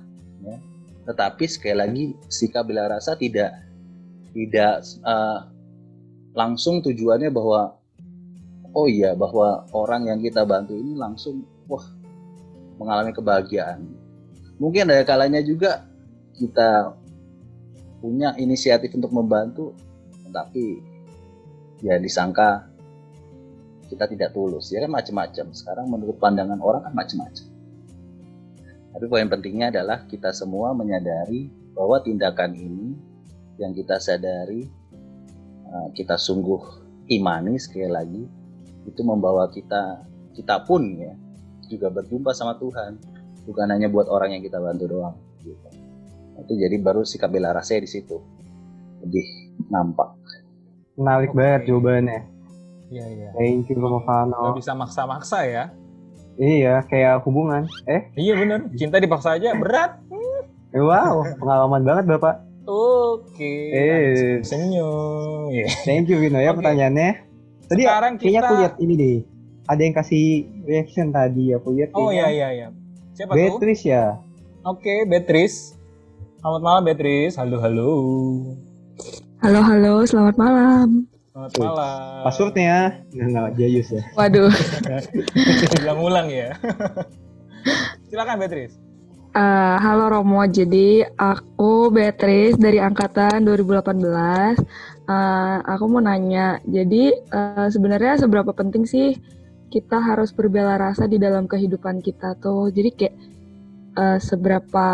ya. Tetapi sekali lagi sikap bela rasa tidak tidak uh, langsung tujuannya bahwa oh iya bahwa orang yang kita bantu ini langsung wah mengalami kebahagiaan. Mungkin ada kalanya juga kita punya inisiatif untuk membantu tetapi ya disangka kita tidak tulus. Ya kan macam-macam. Sekarang menurut pandangan orang kan macam-macam. Tapi poin pentingnya adalah kita semua menyadari bahwa tindakan ini yang kita sadari, uh, kita sungguh imani sekali lagi, itu membawa kita, kita pun ya juga berjumpa sama Tuhan, bukan hanya buat orang yang kita bantu doang. Gitu. Itu jadi baru sikap bela rasanya di situ lebih nampak. Menarik Oke. banget jawabannya. Iya iya. Thank you Gak bisa maksa-maksa ya. Iya, kayak hubungan. Eh, Iya bener. Cinta dipaksa aja berat. eh, wow, pengalaman banget Bapak. Oke. Eh. Senyum. Iya. Thank you Vino ya Oke. pertanyaannya. Tadi Sekarang kayaknya aku kita- lihat ini deh. Ada yang kasih reaction tadi aku lihat. Oh iya iya iya. Siapa tuh? Beatrice ya. Oke, Beatrice. Selamat malam Beatrice. Halo halo. Halo, halo, selamat malam. Selamat Wih, malam. Passwordnya nggak nggak Jayus ya. Waduh, Ulang-ulang ya. Silakan Beatrice. Eh, halo Romo. Jadi aku Beatrice dari angkatan 2018. Eh, aku mau nanya, jadi eh, sebenarnya seberapa penting sih kita harus berbela rasa di dalam kehidupan kita tuh? Jadi kayak eh, seberapa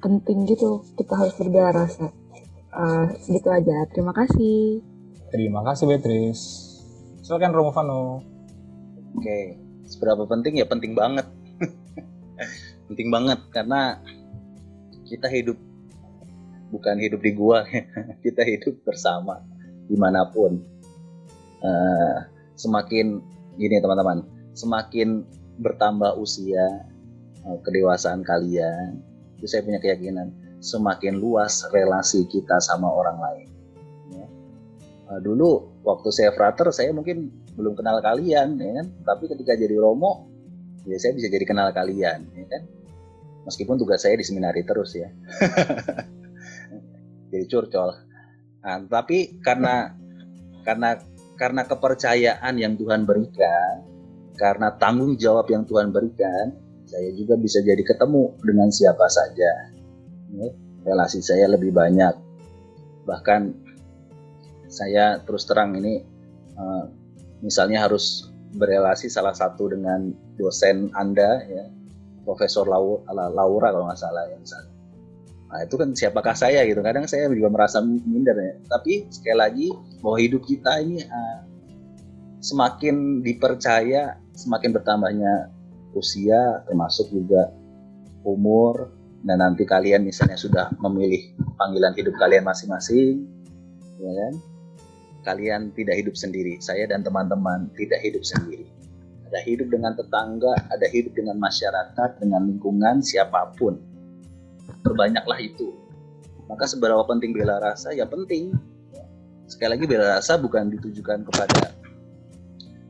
penting gitu kita harus berbela rasa? Eh, gitu aja. Terima kasih. Terima kasih Beatrice. Silakan Romo Vano. Oke, seberapa penting ya penting banget. penting banget karena kita hidup bukan hidup di gua, kita hidup bersama di mana pun. Eh, semakin gini teman-teman, semakin bertambah usia eh, kedewasaan kalian, itu saya punya keyakinan semakin luas relasi kita sama orang lain. Eh, dulu waktu saya frater saya mungkin belum kenal kalian, ya kan? Tapi ketika jadi romo, ya saya bisa jadi kenal kalian, ya kan? Meskipun tugas saya di seminari terus ya, jadi curcol. Nah, tapi karena karena karena kepercayaan yang Tuhan berikan, karena tanggung jawab yang Tuhan berikan, saya juga bisa jadi ketemu dengan siapa saja. Relasi saya lebih banyak. Bahkan saya terus terang ini, uh, misalnya harus berelasi salah satu dengan dosen Anda, ya, Profesor Laura, kalau nggak salah ya misalnya. Nah itu kan siapakah saya gitu. Kadang saya juga merasa minder ya. Tapi sekali lagi bahwa hidup kita ini uh, semakin dipercaya, semakin bertambahnya usia, termasuk juga umur. Dan nanti kalian misalnya sudah memilih panggilan hidup kalian masing-masing, ya kan? Kalian tidak hidup sendiri. Saya dan teman-teman tidak hidup sendiri. Ada hidup dengan tetangga, ada hidup dengan masyarakat, dengan lingkungan, siapa pun perbanyaklah itu. Maka seberapa penting bela rasa? Ya penting. Sekali lagi bela rasa bukan ditujukan kepada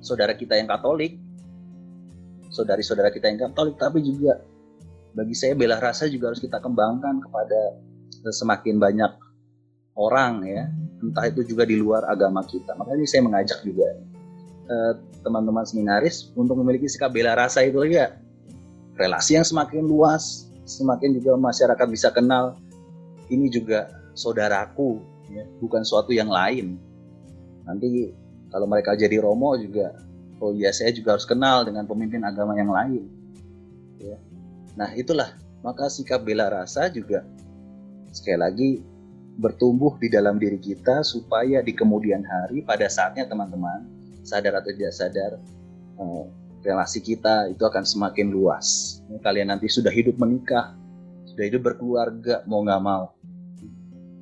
saudara kita yang Katolik, saudari-saudara kita yang Katolik, tapi juga bagi saya bela rasa juga harus kita kembangkan kepada semakin banyak orang ya, entah itu juga di luar agama kita. Makanya saya mengajak juga eh, teman-teman seminaris untuk memiliki sikap bela rasa itu ya relasi yang semakin luas, semakin juga masyarakat bisa kenal ini juga saudaraku, ya, bukan suatu yang lain. Nanti kalau mereka jadi romo juga, oh iya saya juga harus kenal dengan pemimpin agama yang lain. Ya. Nah itulah maka sikap bela rasa juga sekali lagi bertumbuh di dalam diri kita supaya di kemudian hari pada saatnya teman-teman sadar atau tidak sadar eh, relasi kita itu akan semakin luas. Kalian nanti sudah hidup menikah, sudah hidup berkeluarga, mau nggak mau.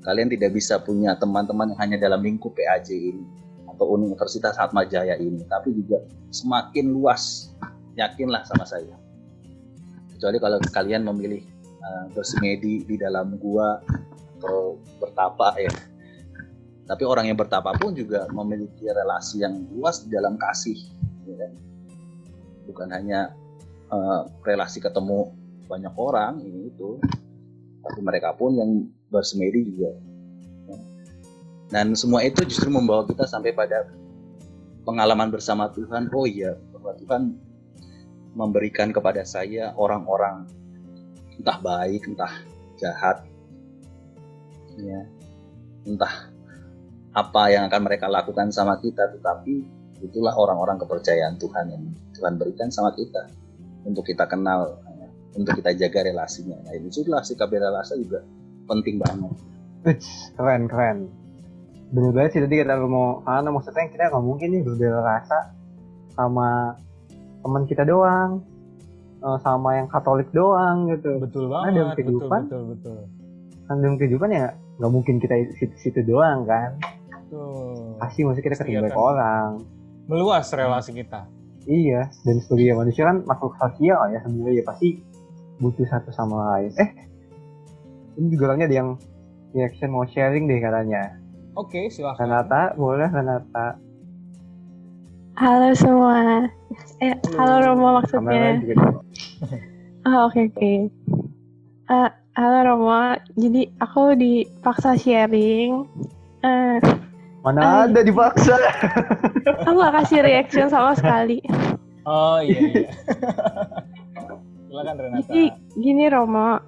Kalian tidak bisa punya teman-teman yang hanya dalam lingkup PAJ ini atau Universitas Atmajaya ini, tapi juga semakin luas. Yakinlah sama saya. Kecuali kalau kalian memilih uh, bersemedi di dalam gua atau bertapa ya. Tapi orang yang bertapa pun juga memiliki relasi yang luas di dalam kasih. Ya kan? Bukan hanya uh, relasi ketemu banyak orang ini itu. Tapi mereka pun yang bersemedi juga. Dan semua itu justru membawa kita sampai pada pengalaman bersama Tuhan. Oh iya bahwa Tuhan memberikan kepada saya orang-orang entah baik entah jahat ya. Entah apa yang akan mereka lakukan sama kita tetapi itulah orang-orang kepercayaan Tuhan yang Tuhan berikan sama kita untuk kita kenal, ya, untuk kita jaga relasinya. Nah, itu itulah sikap rasa juga penting banget. keren keren. Bener banget sih tadi kita mau, karena maksudnya kita nggak mungkin nih berbeda rasa sama teman kita doang, eh, sama yang Katolik doang gitu. Betul Nah, banget. dalam kehidupan, betul, betul, betul. kan dalam kehidupan ya nggak mungkin kita situ-situ doang kan. Betul. Pasti maksudnya kita ketemu banyak kan. orang. Meluas relasi kita. Iya, dan sebagai manusia kan makhluk sosial ya sebenarnya ya pasti butuh satu sama lain. Eh, ini juga orangnya ada yang reaction mau sharing deh katanya. Oke, silahkan. Renata, boleh Renata. Halo semua. Eh, halo Romo Kamera maksudnya. Oh, oke oke. Eh, halo Romo. Jadi aku dipaksa sharing. Eh, Mana ada dipaksa. aku gak kasih reaction sama sekali. Oh iya iya. silakan Renata. Jadi gini Romo.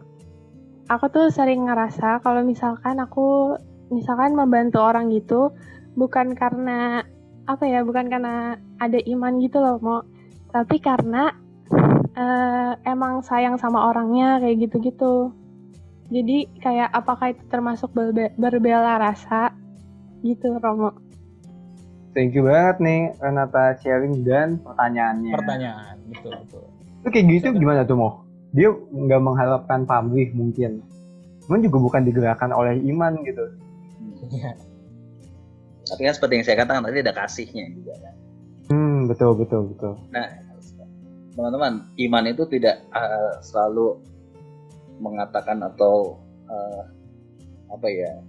Aku tuh sering ngerasa kalau misalkan aku misalkan membantu orang gitu bukan karena apa ya, bukan karena ada iman gitu loh, Mo. Tapi karena eh, emang sayang sama orangnya kayak gitu-gitu. Jadi kayak apakah itu termasuk berbe- berbela rasa gitu, Romo? Thank you banget nih Renata sharing dan pertanyaannya. Pertanyaan, betul betul. Itu kayak gitu gimana tuh Mo? Dia nggak mengharapkan pamrih mungkin. Cuman juga bukan digerakkan oleh iman gitu. Iya. Tapi kan seperti yang saya katakan tadi ada kasihnya juga kan. Hmm, betul betul betul. teman-teman, iman itu tidak uh, selalu mengatakan atau uh, apa ya?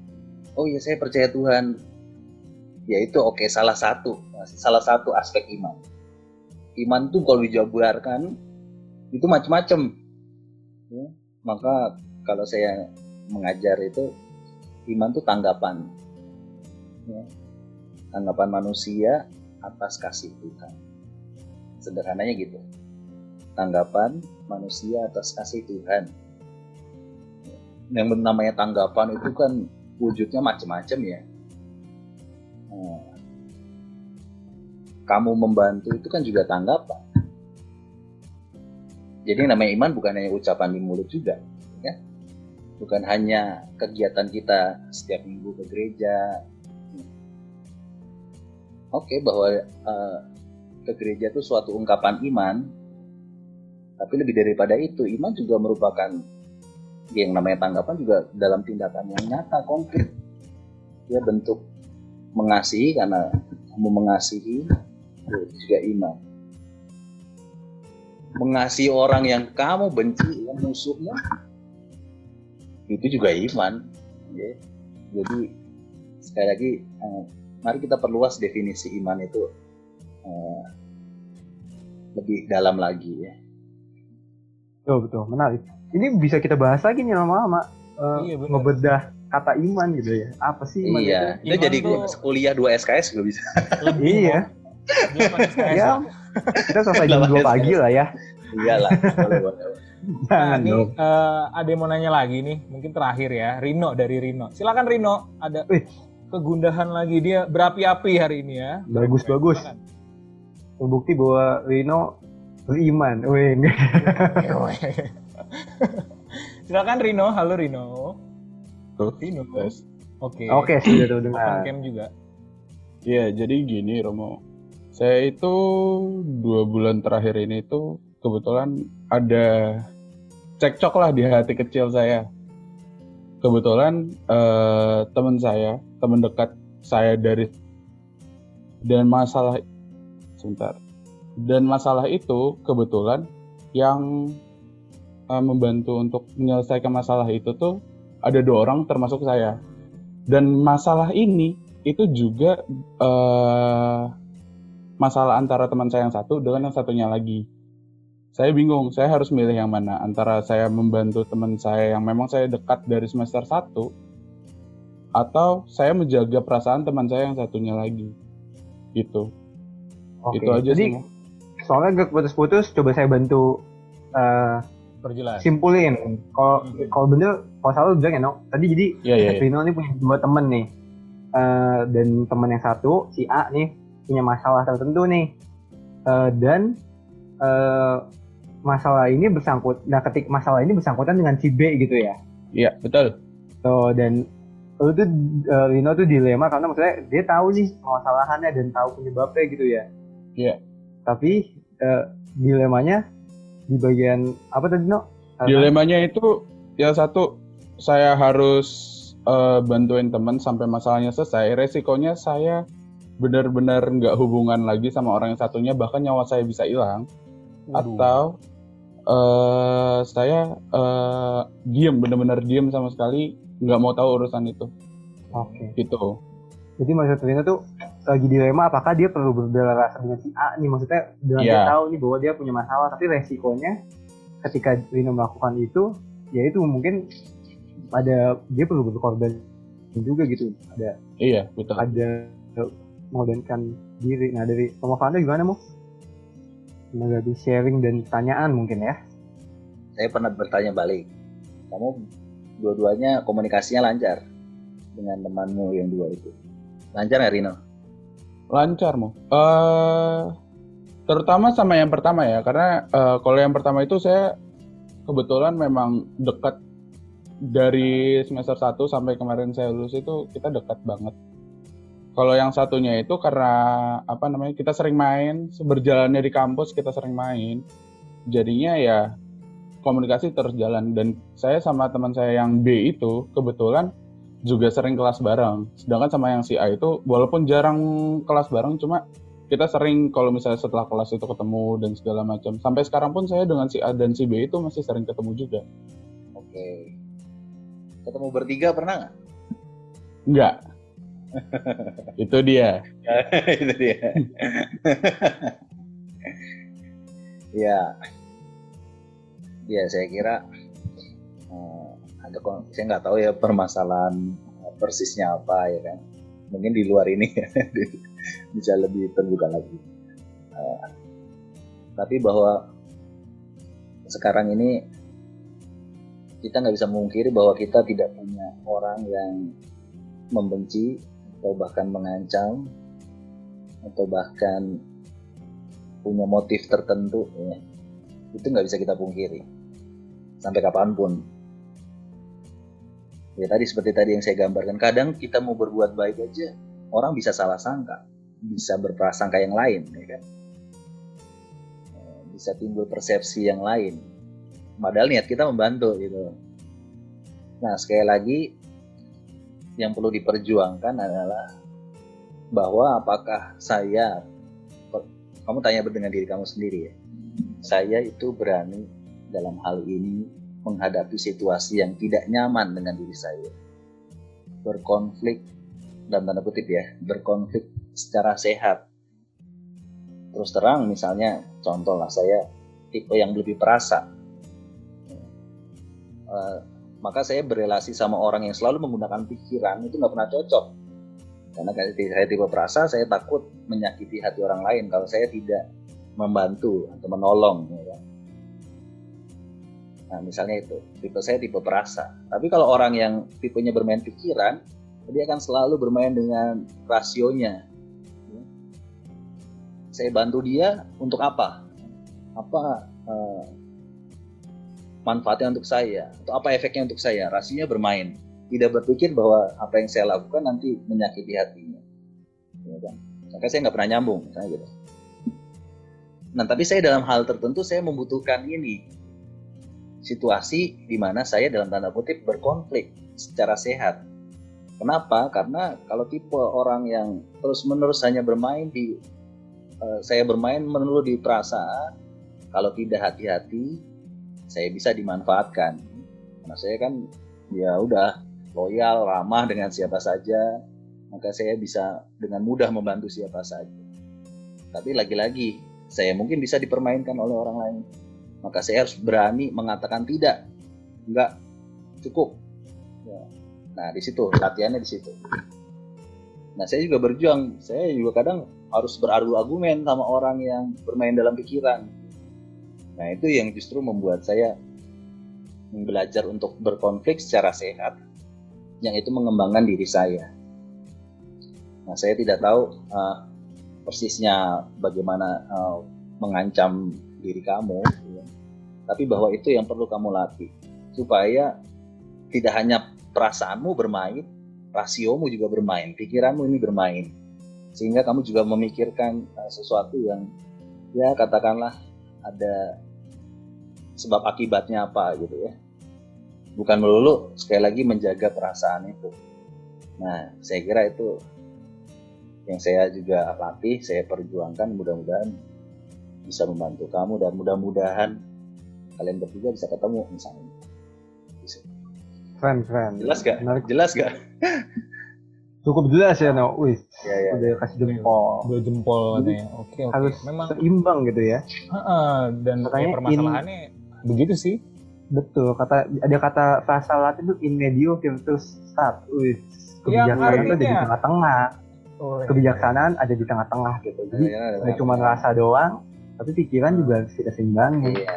Oh ya saya percaya Tuhan. Ya itu oke okay, salah satu, salah satu aspek iman. Iman tuh kalau dijabarkan itu macam-macam. Ya, maka kalau saya mengajar itu iman itu tanggapan, ya, tanggapan manusia atas kasih Tuhan. Sederhananya gitu. Tanggapan manusia atas kasih Tuhan. Yang namanya tanggapan itu kan wujudnya macam-macam ya. Nah, kamu membantu itu kan juga tanggapan. Jadi namanya iman bukan hanya ucapan di mulut juga, ya. Bukan hanya kegiatan kita setiap minggu ke gereja. Oke, bahwa uh, ke gereja itu suatu ungkapan iman, tapi lebih daripada itu, iman juga merupakan yang namanya tanggapan juga dalam tindakan yang nyata, konkret. Ya bentuk mengasihi karena kamu mengasihi itu juga iman. Mengasihi orang yang kamu benci yang musuhnya itu juga iman. Ya. jadi sekali lagi eh, mari kita perluas definisi iman itu eh, lebih dalam lagi ya. Betul betul. Menarik ini bisa kita bahas lagi nih lama-lama uh, Iya, ngebedah kata iman gitu ya. Apa sih iman iya itu? itu Iman jadi tuh- kuliah 2 SKS juga bisa. Lebih, iya. ya kita selesai jam 2 pagi lah ya. Iyalah Nah, ini dong. eh, ada yang mau nanya lagi nih, mungkin terakhir ya, Rino dari Rino. Silakan Rino, ada Wih. kegundahan lagi dia berapi-api hari ini ya. Bagus, bagus. Silakan. terbukti bahwa Rino beriman weh enggak Silakan Rino, halo Rino. Tuh, Rino. tes. Oke. oke sudah Open terdengar cam juga. Iya, jadi gini Romo. Saya itu dua bulan terakhir ini tuh kebetulan ada cekcok lah di hati kecil saya. Kebetulan eh, teman saya, teman dekat saya dari dan masalah sebentar. Dan masalah itu kebetulan yang eh, membantu untuk menyelesaikan masalah itu tuh ada dua orang termasuk saya. Dan masalah ini itu juga eh, masalah antara teman saya yang satu dengan yang satunya lagi. Saya bingung, saya harus milih yang mana antara saya membantu teman saya yang memang saya dekat dari semester 1 atau saya menjaga perasaan teman saya yang satunya lagi. Gitu. oke Itu aja jadi sih. Soalnya gak putus-putus coba saya bantu eh, Perjelas. simpulin kalau Hmm. kalau bener kalau salah lu bilang ya no tadi jadi iya. iya. Rino ini punya dua temen nih Eh, dan teman yang satu si A nih punya masalah tertentu nih Eh, dan eh, masalah ini bersangkut nah ketik masalah ini bersangkutan dengan si B gitu ya Iya, betul. so, dan lu tuh eh, Rino tuh dilema karena maksudnya dia tahu nih permasalahannya dan tahu penyebabnya gitu ya Iya. tapi eh, dilemanya di bagian apa tadi no? Dilemanya itu yang satu saya harus eh, bantuin teman sampai masalahnya selesai. Resikonya saya benar-benar nggak hubungan lagi sama orang yang satunya, bahkan nyawa saya bisa hilang. Waduh. Atau eh, saya eh, diem, benar-benar diem sama sekali, nggak mau tahu urusan itu. oke Gitu. Jadi maksud Rino tuh lagi dilema apakah dia perlu berbela rasa dengan si A nih. Maksudnya dengan dia Iya. tahu nih bahwa dia punya masalah tapi resikonya ketika Rino melakukan itu ya itu mungkin ada dia perlu berkorban juga gitu. Ada Iya, betul. ada mengorbankan diri. Nah dari Mama Fanda gimana mau menanggapi sharing dan pertanyaan mungkin ya? Saya pernah bertanya balik kamu dua-duanya komunikasinya lancar dengan temanmu yang dua itu? Lancar nggak Rino Lancar mau. Eh terutama sama yang pertama ya, karena eh, kalau yang pertama itu saya kebetulan memang dekat dari semester 1 sampai kemarin saya lulus itu kita dekat banget. Kalau yang satunya itu karena apa namanya kita sering main, berjalannya di kampus kita sering main, jadinya ya komunikasi terus jalan dan saya sama teman saya yang B itu kebetulan juga sering kelas bareng. Sedangkan sama yang si A itu walaupun jarang kelas bareng cuma kita sering kalau misalnya setelah kelas itu ketemu dan segala macam. Sampai sekarang pun saya dengan si A dan si B itu masih sering ketemu juga. Oke. Ketemu bertiga pernah nggak? Enggak. itu dia. itu dia. ya. Ya, saya kira ada saya nggak tahu ya permasalahan eh, persisnya apa ya kan. Mungkin di luar ini ya, bisa lebih terbuka lagi. Eh, tapi bahwa sekarang ini kita nggak bisa memungkiri bahwa kita tidak punya orang yang membenci atau bahkan mengancam atau bahkan punya motif tertentu ya. itu nggak bisa kita pungkiri sampai kapan pun ya tadi seperti tadi yang saya gambarkan kadang kita mau berbuat baik aja orang bisa salah sangka bisa berprasangka yang lain ya kan? Eh, bisa timbul persepsi yang lain. Padahal niat kita membantu gitu. Nah sekali lagi yang perlu diperjuangkan adalah bahwa apakah saya kamu tanya dengan diri kamu sendiri ya saya itu berani dalam hal ini menghadapi situasi yang tidak nyaman dengan diri saya. Berkonflik dalam tanda kutip ya berkonflik secara sehat. Terus terang misalnya contoh lah saya tipe yang lebih perasa. Eh, maka saya berrelasi sama orang yang selalu menggunakan pikiran itu nggak pernah cocok. Karena saya tipe perasa saya takut menyakiti hati orang lain kalau saya tidak membantu atau menolong ya kan. Nah misalnya itu tipe saya tipe perasa. Tapi kalau orang yang tipenya bermain pikiran dia akan selalu bermain dengan rasionya. Ya. saya bantu dia untuk apa? Apa eh, manfaatnya untuk saya? Atau apa efeknya untuk saya? Rasionya bermain. Tidak berpikir bahwa apa yang saya lakukan nanti menyakiti hatinya. Ya kan? Maka saya nggak pernah nyambung misalnya gitu. Nah tapi saya dalam hal tertentu saya membutuhkan ini situasi di mana saya dalam tanda kutip berkonflik secara sehat. Kenapa? Karena kalau tipe orang yang terus menerus hanya bermain di eh, saya bermain melulu di perasaan kalau tidak hati-hati saya bisa dimanfaatkan. Karena saya kan ya udah loyal ramah dengan siapa saja maka saya bisa dengan mudah membantu siapa saja. Tapi lagi-lagi saya mungkin bisa dipermainkan oleh orang lain maka saya harus berani mengatakan tidak. Enggak. Cukup. Ya. nah di situ latihannya di situ. Nah saya juga berjuang. Saya juga kadang harus beradu argumen sama orang yang bermain dalam pikiran. Nah, itu yang justru membuat saya belajar untuk berkonflik secara sehat, yang itu mengembangkan diri saya. Nah, saya tidak tahu uh, persisnya bagaimana uh, mengancam diri kamu, ya. tapi bahwa itu yang perlu kamu latih, supaya tidak hanya perasaanmu bermain, rasiomu juga bermain, pikiranmu ini bermain, sehingga kamu juga memikirkan uh, sesuatu yang ya katakanlah ada sebab akibatnya apa gitu ya. Bukan melulu sekali lagi menjaga perasaan itu. Nah saya kira itu yang saya juga latih saya perjuangkan mudah-mudahan bisa membantu kamu dan mudah-mudahan kalian bertiga bisa ketemu misalnya Keren, keren. jelas gak Menarik. jelas gak Cukup jelas ya, No. Wih, ya ya udah kasih jempol. Dua jempol katanya. Oke, oke. Harus Memang seimbang gitu ya. Heeh, dan Makanya ya, permasalahannya begitu sih. Betul, kata ada kata bahasa Latin tuh in medio virtus stat. Wih, Yang kebijaksanaan itu ada di artinya- tengah-tengah. Oh, iya. Kebijaksanaan ada di tengah-tengah gitu. Jadi Ya, ya, nggak cuma rasa doang, tapi pikiran juga harus kita seimbangi. iya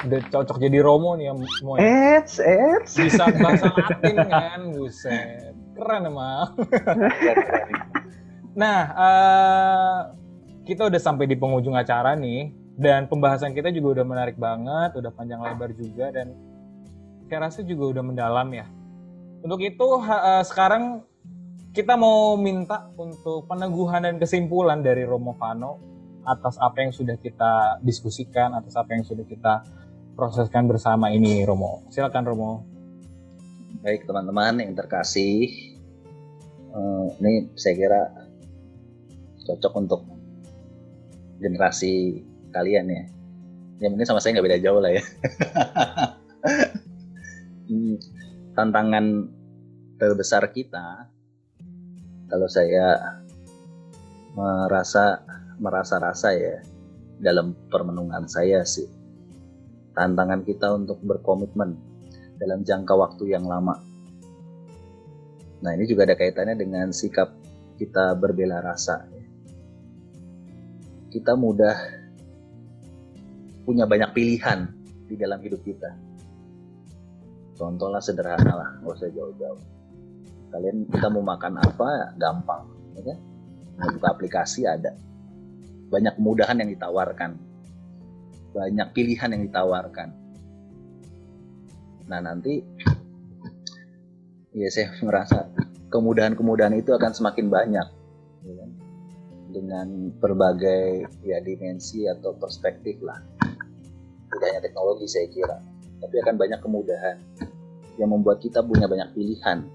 Udah cocok jadi Romo nih ya, Moy. Eits, eits. Bisa bahasa Latin kan, buset. Keren emang. Nah, eh, kita udah sampai di penghujung acara nih, dan pembahasan kita juga udah menarik banget, udah panjang lebar juga, dan saya rasa juga udah mendalam ya. Untuk itu, eh, sekarang kita mau minta untuk peneguhan dan kesimpulan dari Romo Vano atas apa yang sudah kita diskusikan, atas apa yang sudah kita proseskan bersama ini, Romo. Silakan, Romo. Baik teman-teman yang terkasih, eh, ini saya kira cocok untuk generasi kalian ya. Ya mungkin sama saya nggak beda jauh lah ya. Hmm, Tantangan terbesar kita kalau saya merasa merasa rasa ya dalam permenungan saya sih tantangan kita untuk berkomitmen dalam jangka waktu yang lama. Nah ini juga ada kaitannya dengan sikap kita berbela rasa. Kita mudah punya banyak pilihan di dalam hidup kita. Contohnya sederhana lah, nggak usah jauh-jauh. Kalian kita mau makan apa, gampang, ya kan? Mau buka aplikasi ada. Banyak kemudahan yang ditawarkan, banyak pilihan yang ditawarkan. Nah nanti, ya saya merasa kemudahan-kemudahan itu akan semakin banyak, ya dengan berbagai ya dimensi atau perspektif lah. Tidak hanya teknologi saya kira, tapi akan banyak kemudahan yang membuat kita punya banyak pilihan.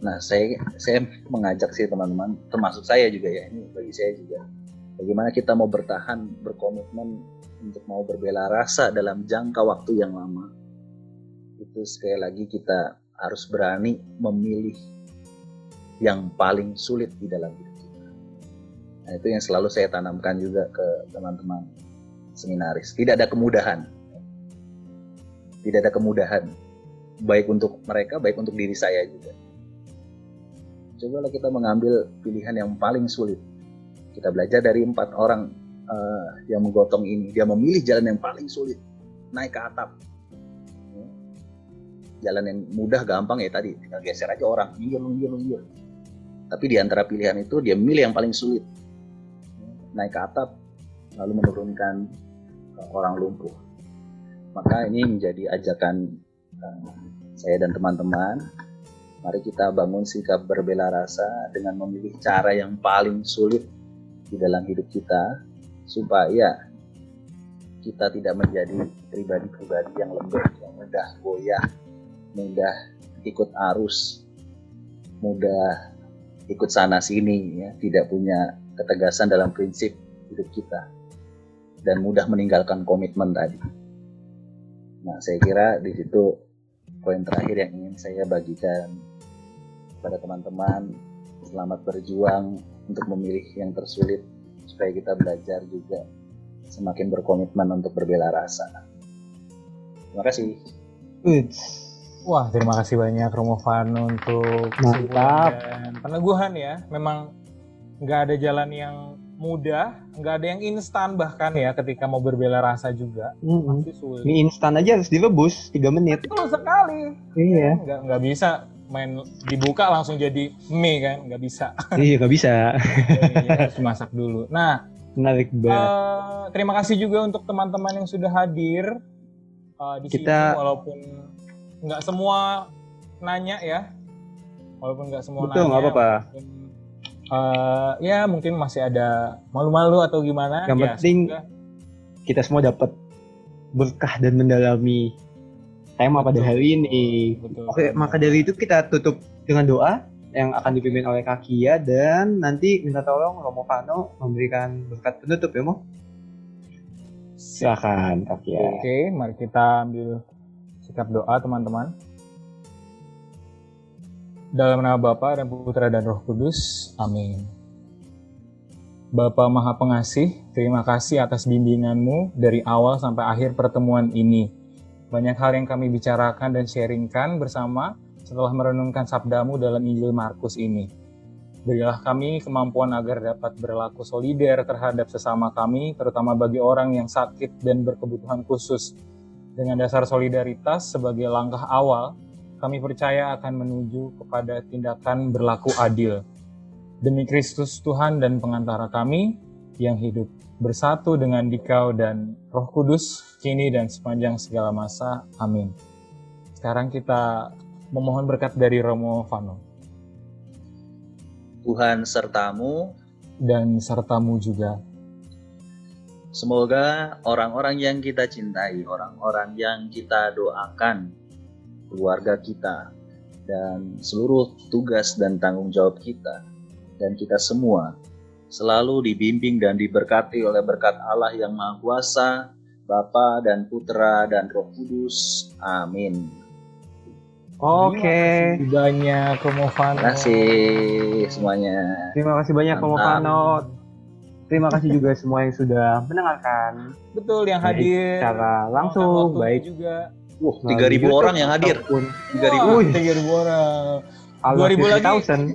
Nah, saya saya mengajak sih teman-teman, termasuk saya juga ya, ini bagi saya juga. Bagaimana kita mau bertahan, berkomitmen untuk mau berbela rasa dalam jangka waktu yang lama. Itu sekali lagi kita harus berani memilih yang paling sulit di dalam hidup kita. Nah, itu yang selalu saya tanamkan juga ke teman-teman seminaris. Tidak ada kemudahan. Tidak ada kemudahan. Baik untuk mereka, baik untuk diri saya juga. Cobalah kita mengambil pilihan yang paling sulit. Kita belajar dari empat orang eh, yang menggotong ini. Dia memilih jalan yang paling sulit. Naik ke atap. Ya. Jalan yang mudah, gampang ya tadi. Tinggal geser aja orang. Minggir, minggir, minggir. Tapi di antara pilihan itu, dia memilih yang paling sulit. Naik ke atap, lalu menurunkan ke orang lumpuh. Maka ini menjadi ajakan eh, saya dan teman-teman. Mari kita bangun sikap berbela rasa dengan memilih cara yang paling sulit di dalam hidup kita supaya kita tidak menjadi pribadi-pribadi yang lembek, yang mudah goyah, mudah ikut arus, mudah ikut sana sini, ya, tidak punya ketegasan dalam prinsip hidup kita, dan mudah meninggalkan komitmen tadi. Nah, saya kira di situ poin terakhir yang ingin saya bagikan kepada teman-teman. Selamat berjuang untuk memilih yang tersulit supaya kita belajar juga semakin berkomitmen untuk berbela rasa. Terima kasih. Uts. Wah, terima kasih banyak Romo Fano untuk Mantap. dan peneguhan ya. Memang nggak ada jalan yang mudah, nggak ada yang instan bahkan ya ketika mau berbela rasa juga. Pasti sulit. Mie instan aja harus direbus 3 menit. Betul sekali. Iya. Nggak nggak bisa main dibuka langsung jadi mie kan, nggak bisa. iya gak bisa. Jadi harus masak dulu. Nah, Menarik banget. Eh, terima kasih juga untuk teman-teman yang sudah hadir eh, di Kita- sini walaupun nggak semua nanya ya walaupun nggak semua Betul, nggak apa-apa. eh, ya mungkin masih ada malu-malu atau gimana Yang ya, penting semoga- Kita semua dapat berkah dan mendalami tema pada Betul. hari ini. betul, Oke, maka dari itu kita tutup dengan doa yang akan dipimpin oleh Kakia dan nanti minta tolong Romo Fano memberikan berkat penutup ya, Mo? Silakan Kakia. Oke, mari kita ambil sikap doa teman-teman. Dalam nama Bapa dan Putra dan Roh Kudus. Amin. Bapa Maha Pengasih, terima kasih atas bimbinganmu dari awal sampai akhir pertemuan ini. Banyak hal yang kami bicarakan dan sharingkan bersama setelah merenungkan sabdamu dalam Injil Markus ini. Berilah kami kemampuan agar dapat berlaku solider terhadap sesama kami, terutama bagi orang yang sakit dan berkebutuhan khusus. Dengan dasar solidaritas sebagai langkah awal, kami percaya akan menuju kepada tindakan berlaku adil. Demi Kristus Tuhan dan pengantara kami yang hidup bersatu dengan Dikau dan Roh Kudus, kini dan sepanjang segala masa. Amin. Sekarang kita memohon berkat dari Romo Fano Tuhan sertamu, dan sertamu juga. semoga orang-orang yang kita cintai, orang-orang yang kita doakan, keluarga kita, dan seluruh tugas dan tanggung jawab kita, dan kita semua selalu dibimbing dan diberkati oleh berkat Allah yang Maha Kuasa, Bapa dan Putra dan Roh Kudus. Amin. Oke. Terima kasih banyak Romo Vano. Terima kasih semuanya. Terima kasih banyak Romo Mantap. Vano. Terima kasih juga semua yang sudah mendengarkan Betul yang hadir. secara langsung, baik juga. Wah, melalui 3000 YouTube orang yang hadir. ataupun 3000. Wah, Wih. 3000 orang. 2000 2000 lagi. lagi.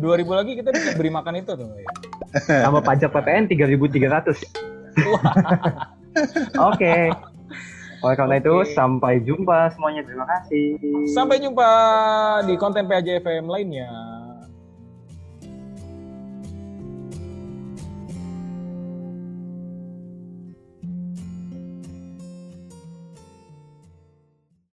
2000 lagi kita bisa beri makan itu tuh. ya. Sama pajak PPN 3.300. Oke. Oleh karena itu, Oke. sampai jumpa semuanya. Terima kasih. Sampai jumpa di konten PAJ FM lainnya.